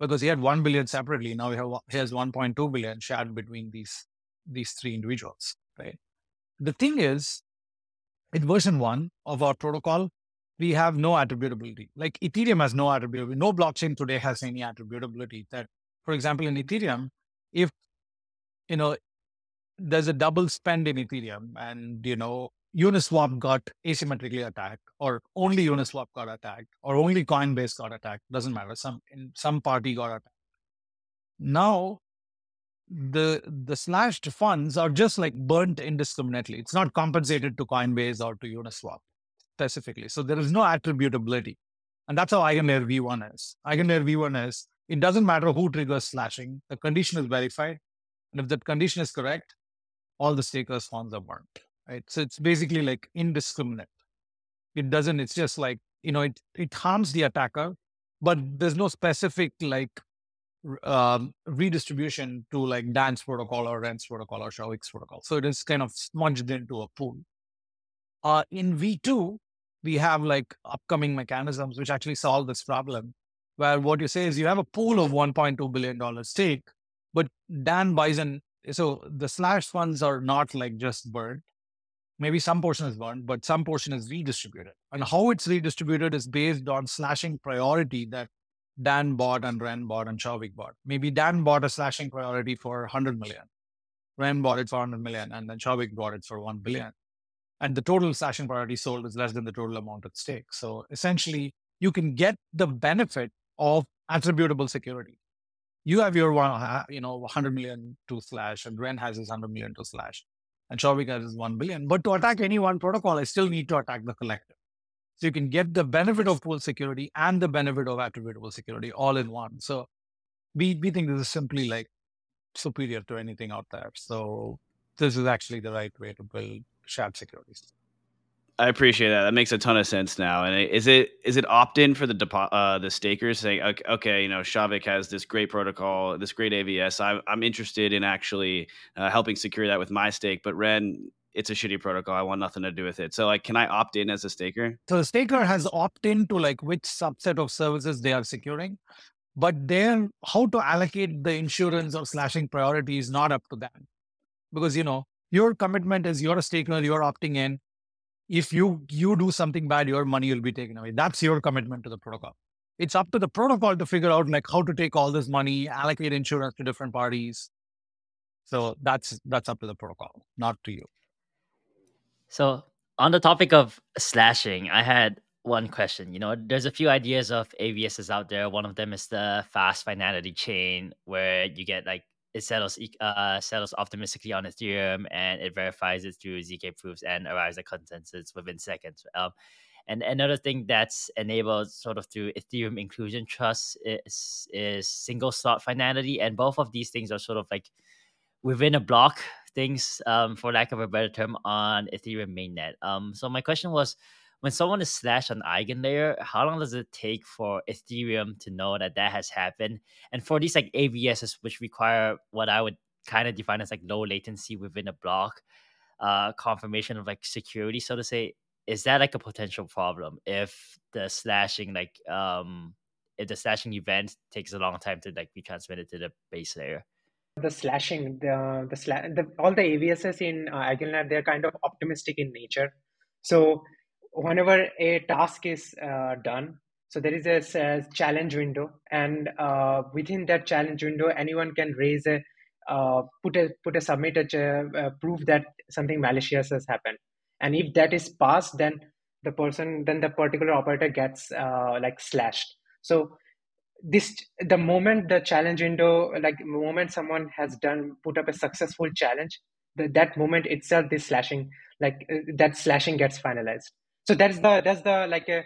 Because he had 1 billion separately. Now he, have, he has 1.2 billion shared between these, these three individuals, right? The thing is, in version one of our protocol, we have no attributability. Like Ethereum has no attributability. No blockchain today has any attributability. That, for example, in Ethereum, if you know there's a double spend in Ethereum, and you know Uniswap got asymmetrically attacked, or only Uniswap got attacked, or only Coinbase got attacked. Doesn't matter. Some in some party got attacked. Now, the the slashed funds are just like burnt indiscriminately. It's not compensated to Coinbase or to Uniswap specifically. So there is no attributability, and that's how Eigenlayer V1 is. Eigenlayer V1 is it doesn't matter who triggers slashing. The condition is verified, and if that condition is correct, all the stakers' funds are burnt right? So it's basically like indiscriminate. It doesn't, it's just like, you know, it, it harms the attacker, but there's no specific like um, redistribution to like Dan's protocol or Ren's protocol or Soubhik's protocol. So it is kind of smudged into a pool. Uh, in V2, we have like upcoming mechanisms which actually solve this problem, where what you say is you have a pool of $1.2 billion stake, But Dan buys in. So the slash funds are not like just burned. Maybe some portion is burned, but some portion is redistributed. And how it's redistributed is based on slashing priority that Dan bought and Ren bought and Soubhik bought. Maybe Dan bought a slashing priority for 100 million. Ren bought it for 100 million and then Soubhik bought it for 1 billion. And the total slashing priority sold is less than the total amount at stake. So essentially, you can get the benefit of attributable security. You have your one, uh, you know, 100 million to slash, and Ren has his 100 million to slash, and Soubhik has his 1 billion. But to attack any one protocol, I still need to attack the collective. So you can get the benefit of pool security and the benefit of attributable security all in one. So we, we think this is simply like superior to anything out there. So this is actually the right way to build shared securities. I appreciate that. That makes a ton of sense now. And is it is it opt in for the depo- uh, the stakers saying, okay, okay, you know, Soubhik has this great protocol, this great AVS. I'm I'm interested in actually uh, helping secure that with my stake, but Ren, it's a shitty protocol. I want nothing to do with it. So like, can I opt in as a staker? So the staker has opt in to like which subset of services they are securing, but then how to allocate the insurance or slashing priority is not up to them, because you know your commitment is you're a staker, you're opting in if you you do something bad, your money will be taken away. That's your commitment to the protocol. It's up to the protocol to figure out like how to take all this money, allocate insurance to different parties. So that's that's up to the protocol, not to you. So on the topic of slashing, I had one question. You know, there's a few ideas of AVSs out there. One of them is the fast finality chain, where you get like it settles uh, settles optimistically on Ethereum and it verifies it through zk proofs and arrives at consensus within seconds. Um, and another thing that's enabled sort of through Ethereum inclusion trust is is single slot finality, and both of these things are sort of like within a block things, um, for lack of a better term, on Ethereum mainnet. Um, so my question was when someone is slashed on eigenlayer, how long does it take for Ethereum to know that that has happened? And for these like AVSs, which require what I would kind of define as like low latency within a block, uh, confirmation of like security, so to say, is that like a potential problem if the slashing like um if the slashing event takes a long time to like be transmitted to the base layer? The slashing, the the, sla- the all the AVSs in uh, Eigenlayer, they're kind of optimistic in nature. So whenever a task is uh, done, so there is a, a challenge window, and uh, within that challenge window, anyone can raise a uh, put a put a submit a uh, proof that something malicious has happened, and if that is passed, then the person then the particular operator gets uh, like slashed. So this the moment the challenge window like the moment someone has done put up a successful challenge the, that moment itself this slashing like uh, that slashing gets finalized so that's the that's the like a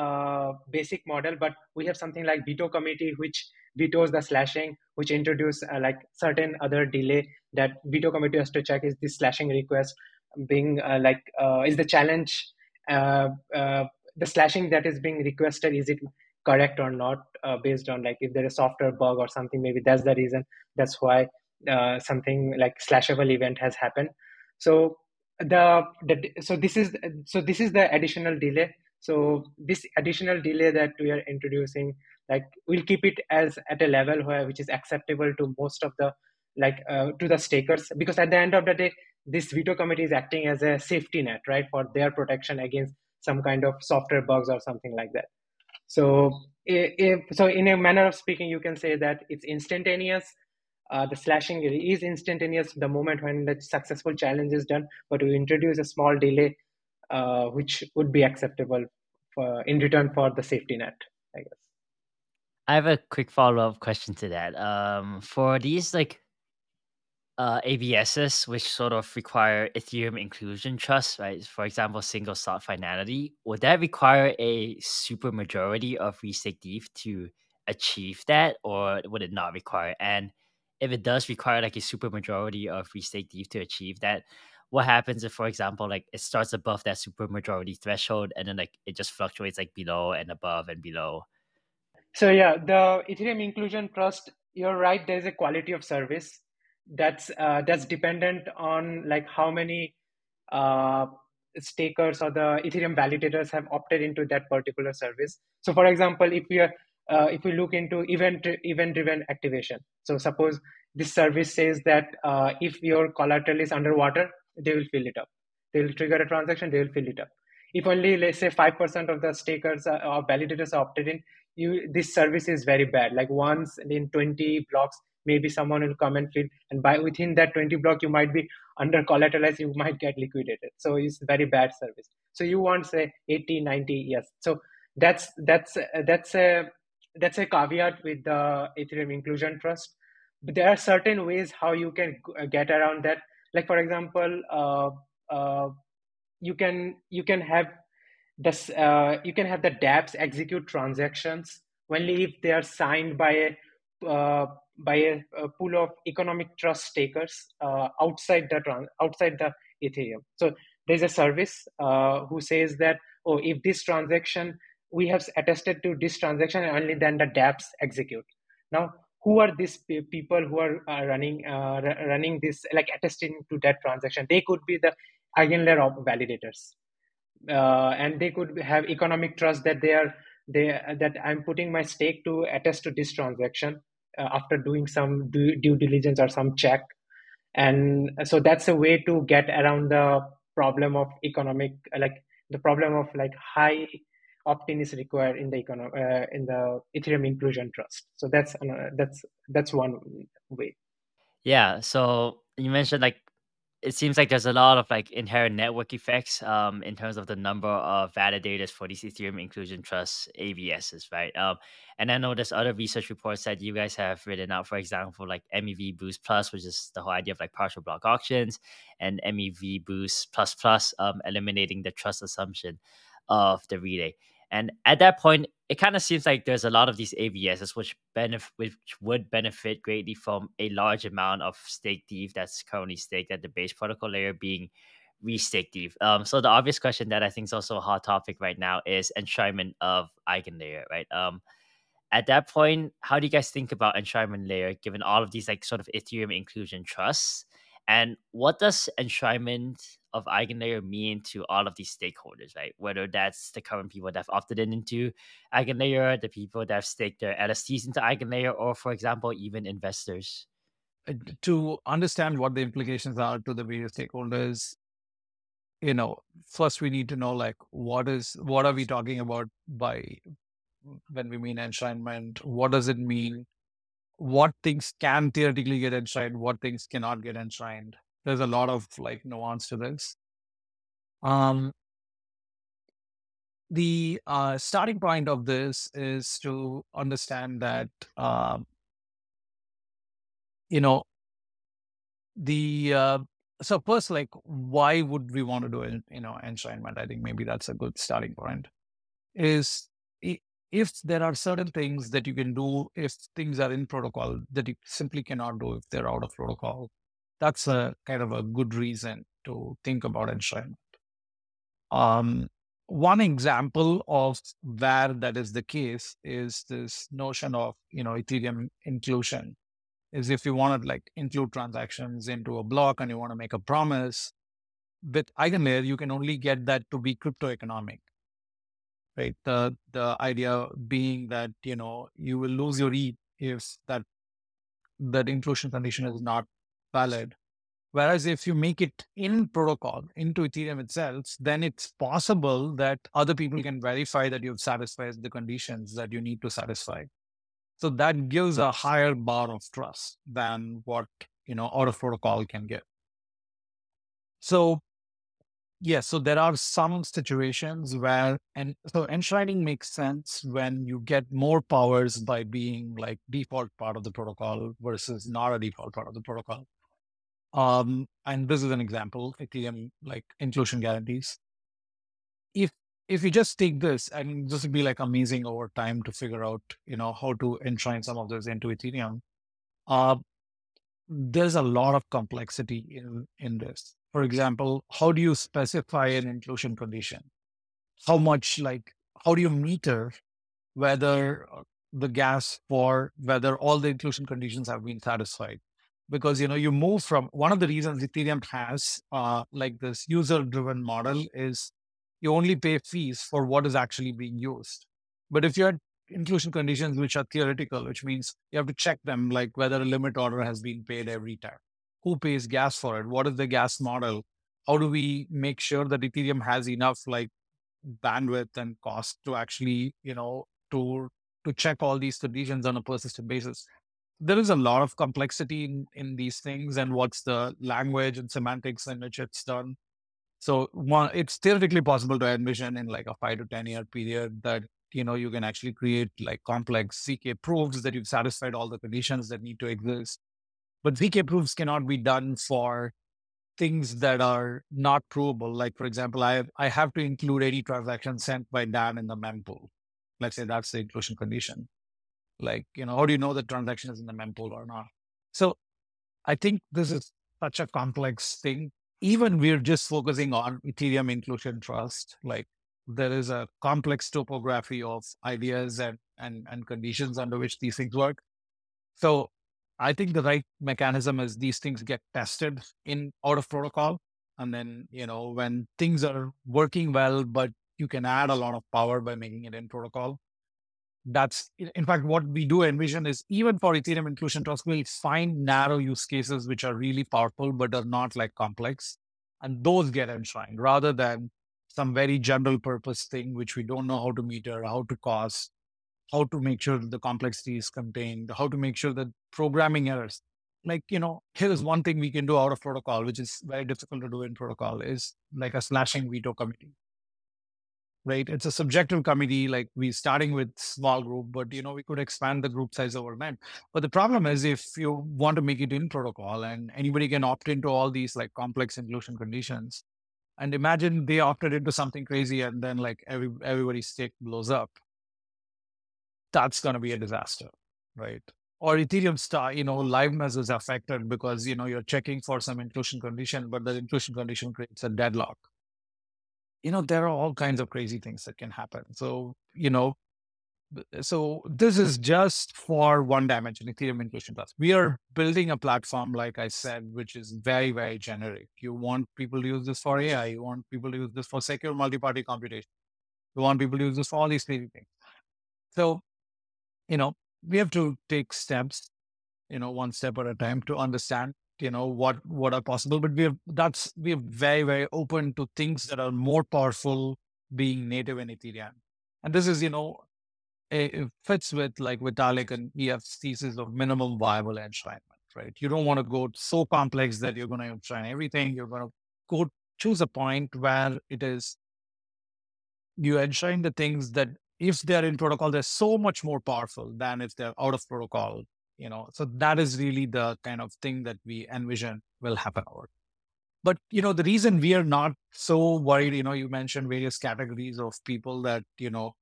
uh, basic model but we have something like veto committee which vetoes the slashing which introduce uh, like certain other delay that veto committee has to check is this slashing request being uh, like uh, is the challenge uh, uh, the slashing that is being requested is it correct or not based on like if there is software bug or something maybe that's the reason that's why something like slashable event has happened. So the, the so this is so this is the additional delay. So this additional delay that we are introducing like we'll keep it as at a level where which is acceptable to most of the like uh, to the stakers. Because at the end of the day this veto committee is acting as a safety net right for their protection against some kind of software bugs or something like that. So if, so in a manner of speaking you can say that it's instantaneous uh, the slashing is instantaneous the moment when the successful challenge is done, but we introduce a small delay, uh, which would be acceptable for, in return for the safety net, I guess. I have a quick follow up question to that. Um, for these like uh, AVSs, which sort of require Ethereum inclusion trust, right? For example, single slot finality, would that require a super majority of restaked ETH to achieve that, or would it not require? And if it does require like a super majority of restaked ETH to achieve that, what happens if, for example, like it starts above that super majority threshold and then like it just fluctuates like below and above and below? So yeah, the Ethereum inclusion trust, you're right. There's a quality of service that's uh, that's dependent on like how many uh, stakers or the Ethereum validators have opted into that particular service. So, for example, if are uh, if we look into event event driven activation so suppose this service says that uh, if your collateral is underwater, they will fill it up. They will trigger a transaction, they will fill it up. If only let's say five percent of the stakers uh, or validators are opted in, you this service is very bad. Like once in 20 blocks, maybe someone will come and fill, and by within that 20 block, you might be under collateralized, you might get liquidated. So it's very bad service. So you want say 80, 90, yes. So that's that's that's a that's a caveat with the Ethereum Inclusion Trust. But there are certain ways how you can get around that. Like for example, uh, uh, you can you can have this uh, you can have the dApps execute transactions only if they are signed by a uh, by a, a, pool of economic trust takers uh, outside the outside the Ethereum. So there's a service uh, who says that oh if this transaction we have attested to this transaction and only then the dApps execute. Now who are these people who are uh, running uh, running this like attesting to that transaction? They could be the eigenlayer of validators, uh, and they could have economic trust that they are they that I'm putting my stake to attest to this transaction uh, after doing some due, due diligence or some check, and so that's a way to get around the problem of economic like the problem of like high opt-in is required in the econo- uh, in the Ethereum inclusion trust. So that's uh, that's that's one way. Yeah. So you mentioned like it seems like there's a lot of like inherent network effects um, in terms of the number of validators for these Ethereum Inclusion Trust AVSs, right? Um, and I know there's other research reports that you guys have written out, for example, like MEV Boost Plus, which is the whole idea of like partial block auctions, and MEV Boost Plus Plus, um, eliminating the trust assumption of the relay. And at that point, it kind of seems like there's a lot of these AVSs which benefit, which would benefit greatly from a large amount of stake ETH that's currently staked at the base protocol layer being restaked ETH. Um, so the obvious question that I think is also a hot topic right now is enshrinement of eigenlayer, right? Um, at that point, how do you guys think about enshrinement layer given all of these like sort of Ethereum inclusion trusts? And what does enshrinement of Eigenlayer mean to all of these stakeholders, right? Whether that's the current people that have opted in into Eigenlayer, the people that have staked their LSTs into Eigenlayer, or for example, even investors. Uh, to understand what the implications are to the various stakeholders, you know, first we need to know like what is what are we talking about by when we mean enshrinement? What does it mean? What things can theoretically get enshrined? What things cannot get enshrined? There's a lot of like nuance to this. Um, the uh, starting point of this is to understand that um, you know the uh, so first like why would we want to do it you know enshrinement i think maybe that's a good starting point is if there are certain things that you can do if things are in protocol that you simply cannot do if they're out of protocol that's a kind of a good reason to think about enshrinement. Um, one example of where that is the case is this notion of you know Ethereum inclusion. Is if you want to like include transactions into a block and you want to make a promise with Eigenlayer, you can only get that to be crypto economic, right? The the idea being that you know you will lose your ETH if that that inclusion condition is not valid. Whereas if you make it in protocol into Ethereum itself, then it's possible that other people can verify that you've satisfied the conditions that you need to satisfy. So that gives a higher bar of trust than what you know out of protocol can give. So yes, so there are some situations where and so enshrining makes sense when you get more powers by being like default part of the protocol versus not a default part of the protocol. Um, and this is an example, Ethereum like inclusion guarantees. If if you just take this and this would be like amazing over time to figure out, you know, how to enshrine some of this into Ethereum. Uh, there's a lot of complexity in in this. For example, how do you specify an inclusion condition? How much like how do you meter whether the gas for whether all the inclusion conditions have been satisfied? Because you know you move from one of the reasons ethereum has uh, like this user driven model is you only pay fees for what is actually being used but if you had inclusion conditions which are theoretical, which means you have to check them, like whether a limit order has been paid every time. Who pays gas for it? What is the gas model? How do we make sure that Ethereum has enough like bandwidth and cost to actually, you know, to to check all these conditions on a persistent basis? There is a lot of complexity in, in these things and what's the language and semantics in which it's done. So one, it's theoretically possible to envision in like a five to 10 year period that you know you can actually create like complex zk proofs that you've satisfied all the conditions that need to exist. But zk proofs cannot be done for things that are not provable. Like for example i have, i have to include any transaction sent by dan in the mempool. Let's say that's the inclusion condition like you know how do you know the transaction is in the mempool or not so i think this is such a complex thing even we're just focusing on ethereum inclusion trust like there is a complex topography of ideas and, and, and conditions under which these things work. So I think the right mechanism is these things get tested in out of protocol. And then, you know, when things are working well, but you can add a lot of power by making it in protocol. That's in fact what we do envision is even for Ethereum inclusion trust, we'll find narrow use cases which are really powerful but are not like complex. And those get enshrined rather than some very general purpose thing which we don't know how to meter, how to cost, how to make sure the complexity is contained, how to make sure that programming errors. Like, you know, here's one thing we can do out of protocol, which is very difficult to do in protocol, is like a slashing veto committee. Right? It's a subjective committee, like we starting with small group, but you know, we could expand the group size over time. But the problem is if you want to make it in protocol and anybody can opt into all these like complex inclusion conditions, and imagine they opted into something crazy and then like every everybody's stake blows up that's going to be a disaster right or ethereum star you know liveness is affected because you know you're checking for some inclusion condition but the inclusion condition creates a deadlock you know there are all kinds of crazy things that can happen. So you know so this is just for one dimension ethereum inclusion plus we are building a platform like i said which is very very generic. You want people to use this for ai you want people to use this for secure multi-party computation you want people to use this for all these crazy things. So you know we have to take steps you know one step at a time to understand you know what what are possible but we have that's we're very very open to things that are more powerful being native in ethereum and this is you know it fits with like Vitalik and EF's thesis of minimum viable enshrinement, right? You don't want to go so complex that you're going to enshrine everything. You're going to go choose a point where it is you enshrine the things that if they're in protocol, they're so much more powerful than if they're out of protocol, you know. So that is really the kind of thing that we envision will happen over. But you know, the reason we are not so worried, you know, you mentioned various categories of people that, you know,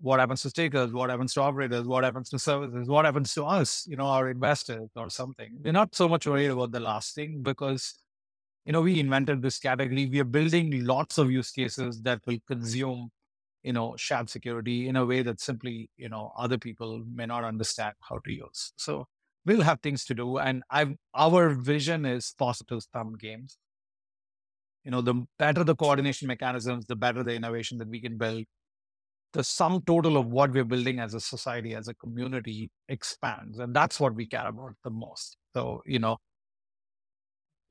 what happens to stakers, what happens to operators, what happens to services, what happens to us, you know, our investors or something. We're not so much worried about the last thing because, you know, we invented this category. We are building lots of use cases that will consume, you know, shared security in a way that simply, you know, other people may not understand how to use. So we'll have things to do. And I've, our vision is positive sum games. You know, the better the coordination mechanisms, the better the innovation that we can build, the sum total of what we're building as a society, as a community expands. And that's what we care about the most. So, you know,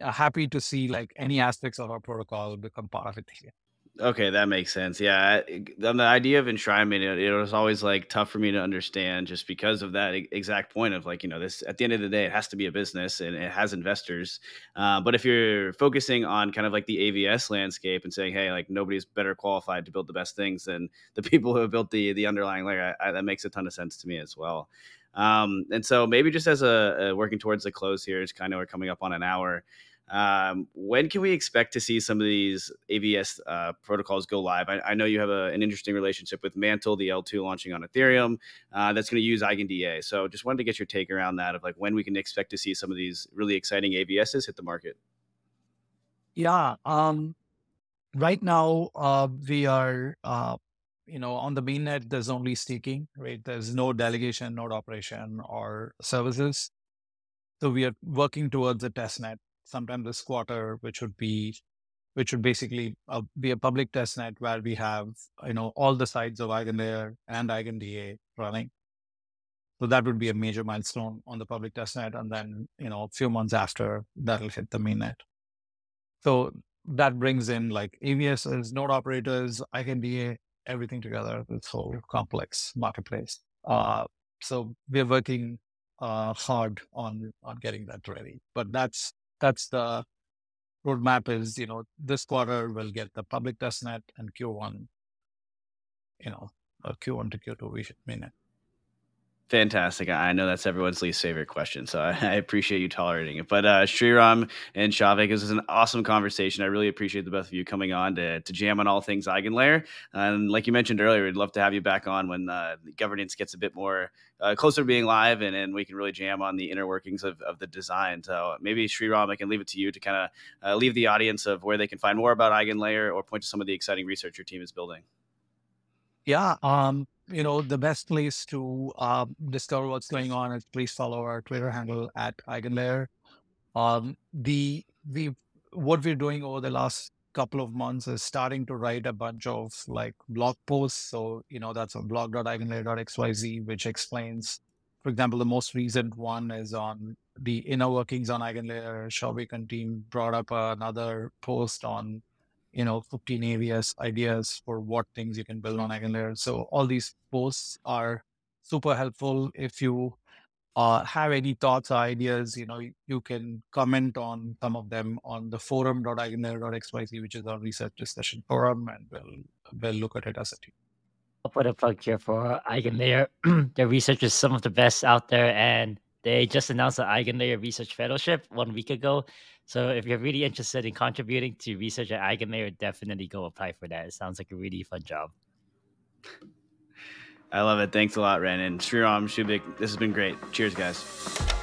uh, happy to see like any aspects of our protocol become part of it. Okay, that makes sense. Yeah, on the idea of enshrinement, it, it, was always like tough for me to understand, just because of that exact point of like, you know, this at the end of the day, it has to be a business and it has investors. Uh, but if you're focusing on kind of like the AVS landscape and saying, hey, like nobody's better qualified to build the best things than the [LAUGHS] people who have built the the underlying layer, I, I, that makes a ton of sense to me as well. Um, and so maybe just as a, a working towards the close here, it's kind of we're coming up on an hour. Um, when can we expect to see some of these AVS uh, protocols go live? I, I know you have a, an interesting relationship with Mantle, the L2 launching on Ethereum, uh, that's going to use EigenDA. So just wanted to get your take around that of like when we can expect to see some of these really exciting AVSs hit the market. Yeah. Um, right now, uh, we are, uh, you know, on the mainnet, there's only staking, right? There's no delegation, node operation, or services. So we are working towards a testnet sometime this quarter, which would be which would basically uh, be a public test net where we have you know all the sides of EigenLayer and EigenDA running. So that would be a major milestone on the public test net, and then you know a few months after that'll hit the mainnet. So that brings in like AVSs, node operators, EigenDA, everything together. This whole complex marketplace. Uh, so we're working uh, hard on on getting that ready. But that's that's the roadmap. Is you know this quarter we'll get the public testnet and Q1. You know, uh, Q1 to Q2 we should mean it. Fantastic. I know that's everyone's least favorite question, so [LAUGHS] I, I appreciate you tolerating it. But uh, Sreeram and Soubhik, this was an awesome conversation. I really appreciate the both of you coming on to, to jam on all things EigenLayer. And like you mentioned earlier, we'd love to have you back on when uh, governance gets a bit more uh, closer to being live and, and we can really jam on the inner workings of, of the design. So maybe Sreeram, I can leave it to you to kind of uh, leave the audience of where they can find more about EigenLayer or point to some of the exciting research your team is building. Yeah. Um, you know, the best place to uh, discover what's going on is please follow our Twitter handle at EigenLayer. Um, the we what we're doing over the last couple of months is starting to write a bunch of like blog posts. So you know that's on blog.eigenlayer.xyz, which explains, for example, the most recent one is on the inner workings on EigenLayer. Soubhik and team brought up another post on you know 15 areas ideas for what things you can build on EigenLayer. So all these posts are super helpful. If you uh, have any thoughts or ideas, you know, you, can comment on some of them on the forum.eigenlayer.xyz, which is our research discussion forum, and we'll, we'll look at it as a team. I'll put a plug here for EigenLayer. [CLEARS THROAT] Their research is some of the best out there, and they just announced the EigenLayer Research Fellowship one week ago. So if you're really interested in contributing to research at EigenLayer, definitely go apply for that. It sounds like a really fun job. I love it. Thanks a lot, Ren. And Sreeram Soubhik, this has been great. Cheers, guys.